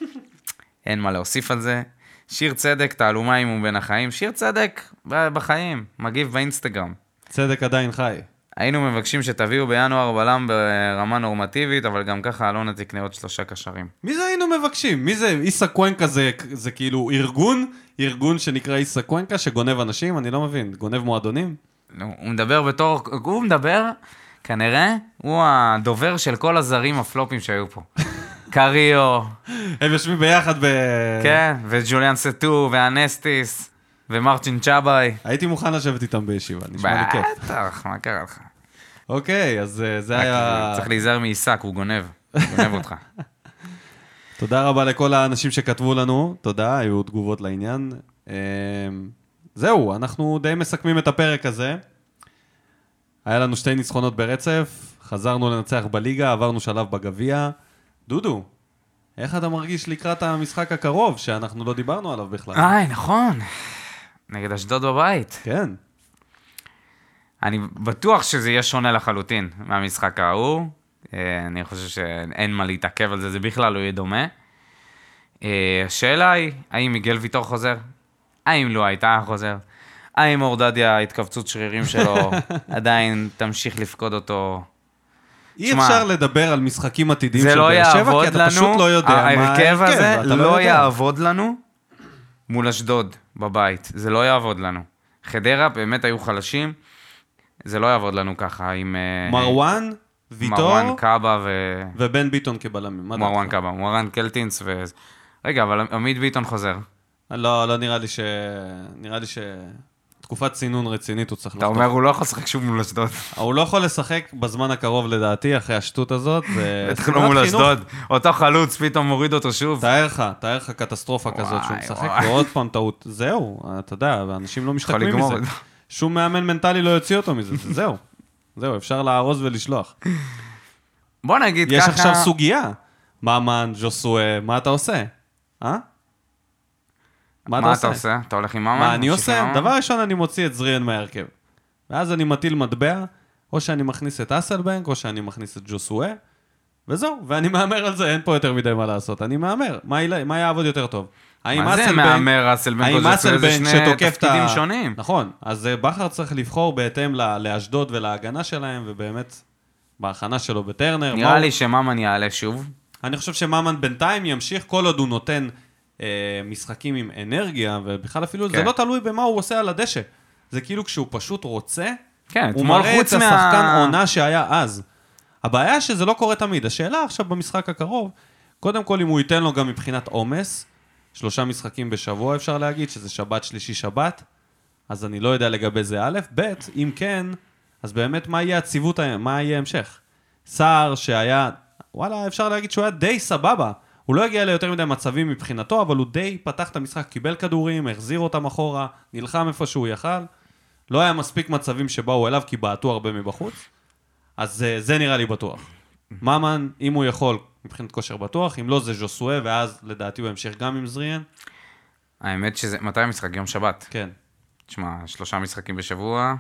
אין מה להוסיף על זה. שיר צדק, תעלומה אם הוא בין החיים. שיר צדק בחיים, מגיב באינסטגרם. צדק עדיין חי. היינו מבקשים שתביאו בינואר בלם ברמה נורמטיבית, אבל גם ככה אלונה תקנה עוד שלושה קשרים. מי זה היינו מבקשים? מי זה? איסה קוונקה זה, זה כאילו ארגון? ארגון שנקרא איסה קוונקה שגונב אנשים? אני לא מבין. גונב מועדונים? הוא מדבר בתור, הוא מדבר, כנראה, הוא הדובר של כל הזרים הפלופים שהיו פה. קריו, הם יושבים ביחד ב... כן, וג'וליאן סטו, ואנסטיס, ומרטין צ'אביי. הייתי מוכן לשבת איתם בישיבה, נשמע לי כיף. בטח, מה קרה לך? אוקיי, אז אה, זה היה... צריך להיזהר מעיסק, הוא גונב. גונב אותך. תודה רבה לכל האנשים שכתבו לנו, תודה, היו תגובות לעניין. אמ, זהו, אנחנו די מסכמים את הפרק הזה. היה לנו שתי ניצחונות ברצף, חזרנו לנצח בליגה, עברנו שלב בגביע. דודו, איך אתה מרגיש לקראת המשחק הקרוב, שאנחנו לא דיברנו עליו בכלל? איי, נכון. נגד אשדוד בבית. כן. אני בטוח שזה יהיה שונה לחלוטין מהמשחק ההוא. אה, אני חושב שאין מה להתעכב על זה, זה בכלל לא יהיה דומה. אה, השאלה היא, האם מיגל ויטור חוזר? האם לא הייתה חוזר? האם אורדדיה, התכווצות שרירים שלו, עדיין תמשיך לפקוד אותו? אי שמע, אפשר לדבר על משחקים עתידיים של לא באר שבע, כי אתה לנו, פשוט לא יודע מה ההרכב הזה ואתה לא יודע. יעבוד לנו מול אשדוד בבית, זה לא יעבוד לנו. חדרה באמת היו חלשים, זה לא יעבוד לנו ככה עם... אה, מרואן, ויטור מרואן קאבה ו... ובן ביטון כבלמים. מרואן? קאבה, מרואן קלטינס ו... רגע, אבל עמית ביטון חוזר. לא, לא נראה לי ש... נראה לי ש... תקופת צינון רצינית הוא צריך אתה אומר, הוא לא יכול לשחק שוב מול אשדוד. הוא לא יכול לשחק בזמן הקרוב לדעתי, אחרי השטות הזאת. בטח לא מול. אשדוד. אותו חלוץ פתאום מוריד אותו שוב. תאר לך, תאר לך קטסטרופה כזאת שהוא משחק. ועוד פעם טעות. זהו, אתה יודע, ואנשים לא משתקמים מזה. שום מאמן מנטלי לא יוציא אותו מזה, זה- זהו. זהו, אפשר לארוז ולשלוח. בוא נגיד יש ככה... עכשיו סוגיה. ממן, ז'וסואה, מה אתה עושה? אה? מה אתה עושה? אתה הולך עם ממן? מה אני עושה? ממן? דבר ראשון, אני מוציא את זריאן מההרכב. ואז אני מטיל מטבע, או שאני מכניס את אסלבנק, או שאני מכניס את ג'וסואה, וזהו, ואני מהמר על זה, אין פה יותר מדי מה לעשות. אני מהמר, מה, יל- מה יעבוד יותר טוב? מה זה מהמר אסלבנק או האם ג'וסואה? זה אסלבנק שני שתוקף את ה... שונים. נכון, אז אה, בכר צריך לבחור בהתאם ל- לאשדוד ולהגנה שלהם, ובאמת, בהכנה שלו בטרנר. מה נראה הוא- לי שממן יעלה שוב. אני חושב שממן בינתיים ימשיך כל עוד הוא נותן משחקים עם אנרגיה, ובכלל אפילו זה כן. לא תלוי במה הוא עושה על הדשא. זה כאילו כשהוא פשוט רוצה, כן, הוא מראה את חוץ מה... השחקן עונה שהיה אז. הבעיה שזה לא קורה תמיד. השאלה עכשיו במשחק הקרוב, קודם כל אם הוא ייתן לו גם מבחינת עומס, שלושה משחקים בשבוע אפשר להגיד, שזה שבת, שלישי, שבת, אז אני לא יודע לגבי זה א', ב', אם כן, אז באמת מה יהיה הציוות, ה- מה יהיה המשך? סער שהיה, וואלה, אפשר להגיד שהוא היה די סבבה. הוא לא הגיע ליותר מדי מצבים מבחינתו, אבל הוא די פתח את המשחק, קיבל כדורים, החזיר אותם אחורה, נלחם איפה שהוא יכל. לא היה מספיק מצבים שבאו אליו, כי בעטו הרבה מבחוץ. אז אה, זה נראה לי בטוח. ממן, אם הוא יכול, מבחינת כושר בטוח, אם לא זה ז'וסואה, ואז לדעתי הוא ימשיך גם עם זריאן. האמת שזה... מתי המשחק? יום שבת. כן. תשמע, שלושה משחקים בשבוע,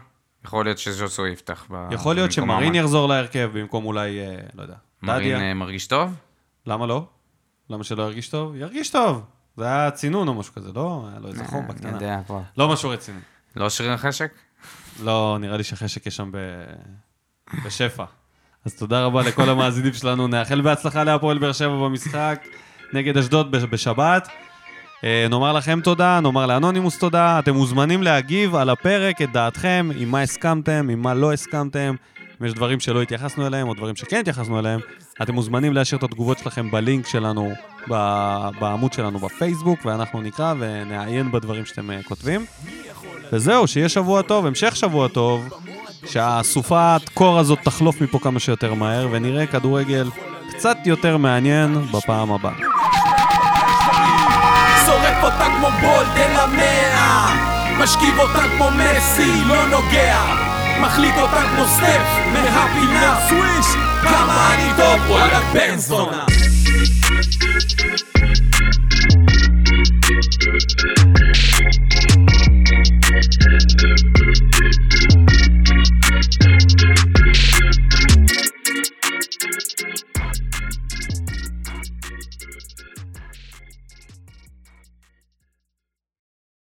יכול להיות שז'וסו יפתח. ב- יכול להיות שמרין ממן. יחזור להרכב במקום אולי, אה, לא יודע, מרין דדיה. אה, מרגיש טוב? למה לא? למה שלא ירגיש טוב? ירגיש טוב. זה היה צינון או משהו כזה, לא? היה לו איזה חום אני בקטנה. יודע, פה. לא משהו רציני. לא שריר חשק? לא, נראה לי שחשק יש שם ב... בשפע. אז תודה רבה לכל המאזינים שלנו, נאחל בהצלחה להפועל באר שבע במשחק נגד אשדוד בש- בשבת. אה, נאמר לכם תודה, נאמר לאנונימוס תודה, אתם מוזמנים להגיב על הפרק את דעתכם, עם מה הסכמתם, עם מה לא הסכמתם, אם יש דברים שלא התייחסנו אליהם או דברים שכן התייחסנו אליהם, אתם מוזמנים להשאיר את התגובות שלכם בלינק שלנו, בעמוד שלנו בפייסבוק, ואנחנו נקרא ונעיין בדברים שאתם אה, כותבים. וזהו, שיהיה שבוע טוב, המשך שבוע טוב, שהסופת קור הזאת תחלוף מפה כמה שיותר מהר, ונראה כדורגל קצת יותר מעניין בפעם הבאה. שורף אותה כמו בולדן המאה משכיב אותה כמו מסי, לא נוגע מחליק אותה כמו סטף מהפינה סוויש כמה אני טוב וואלה בן זונה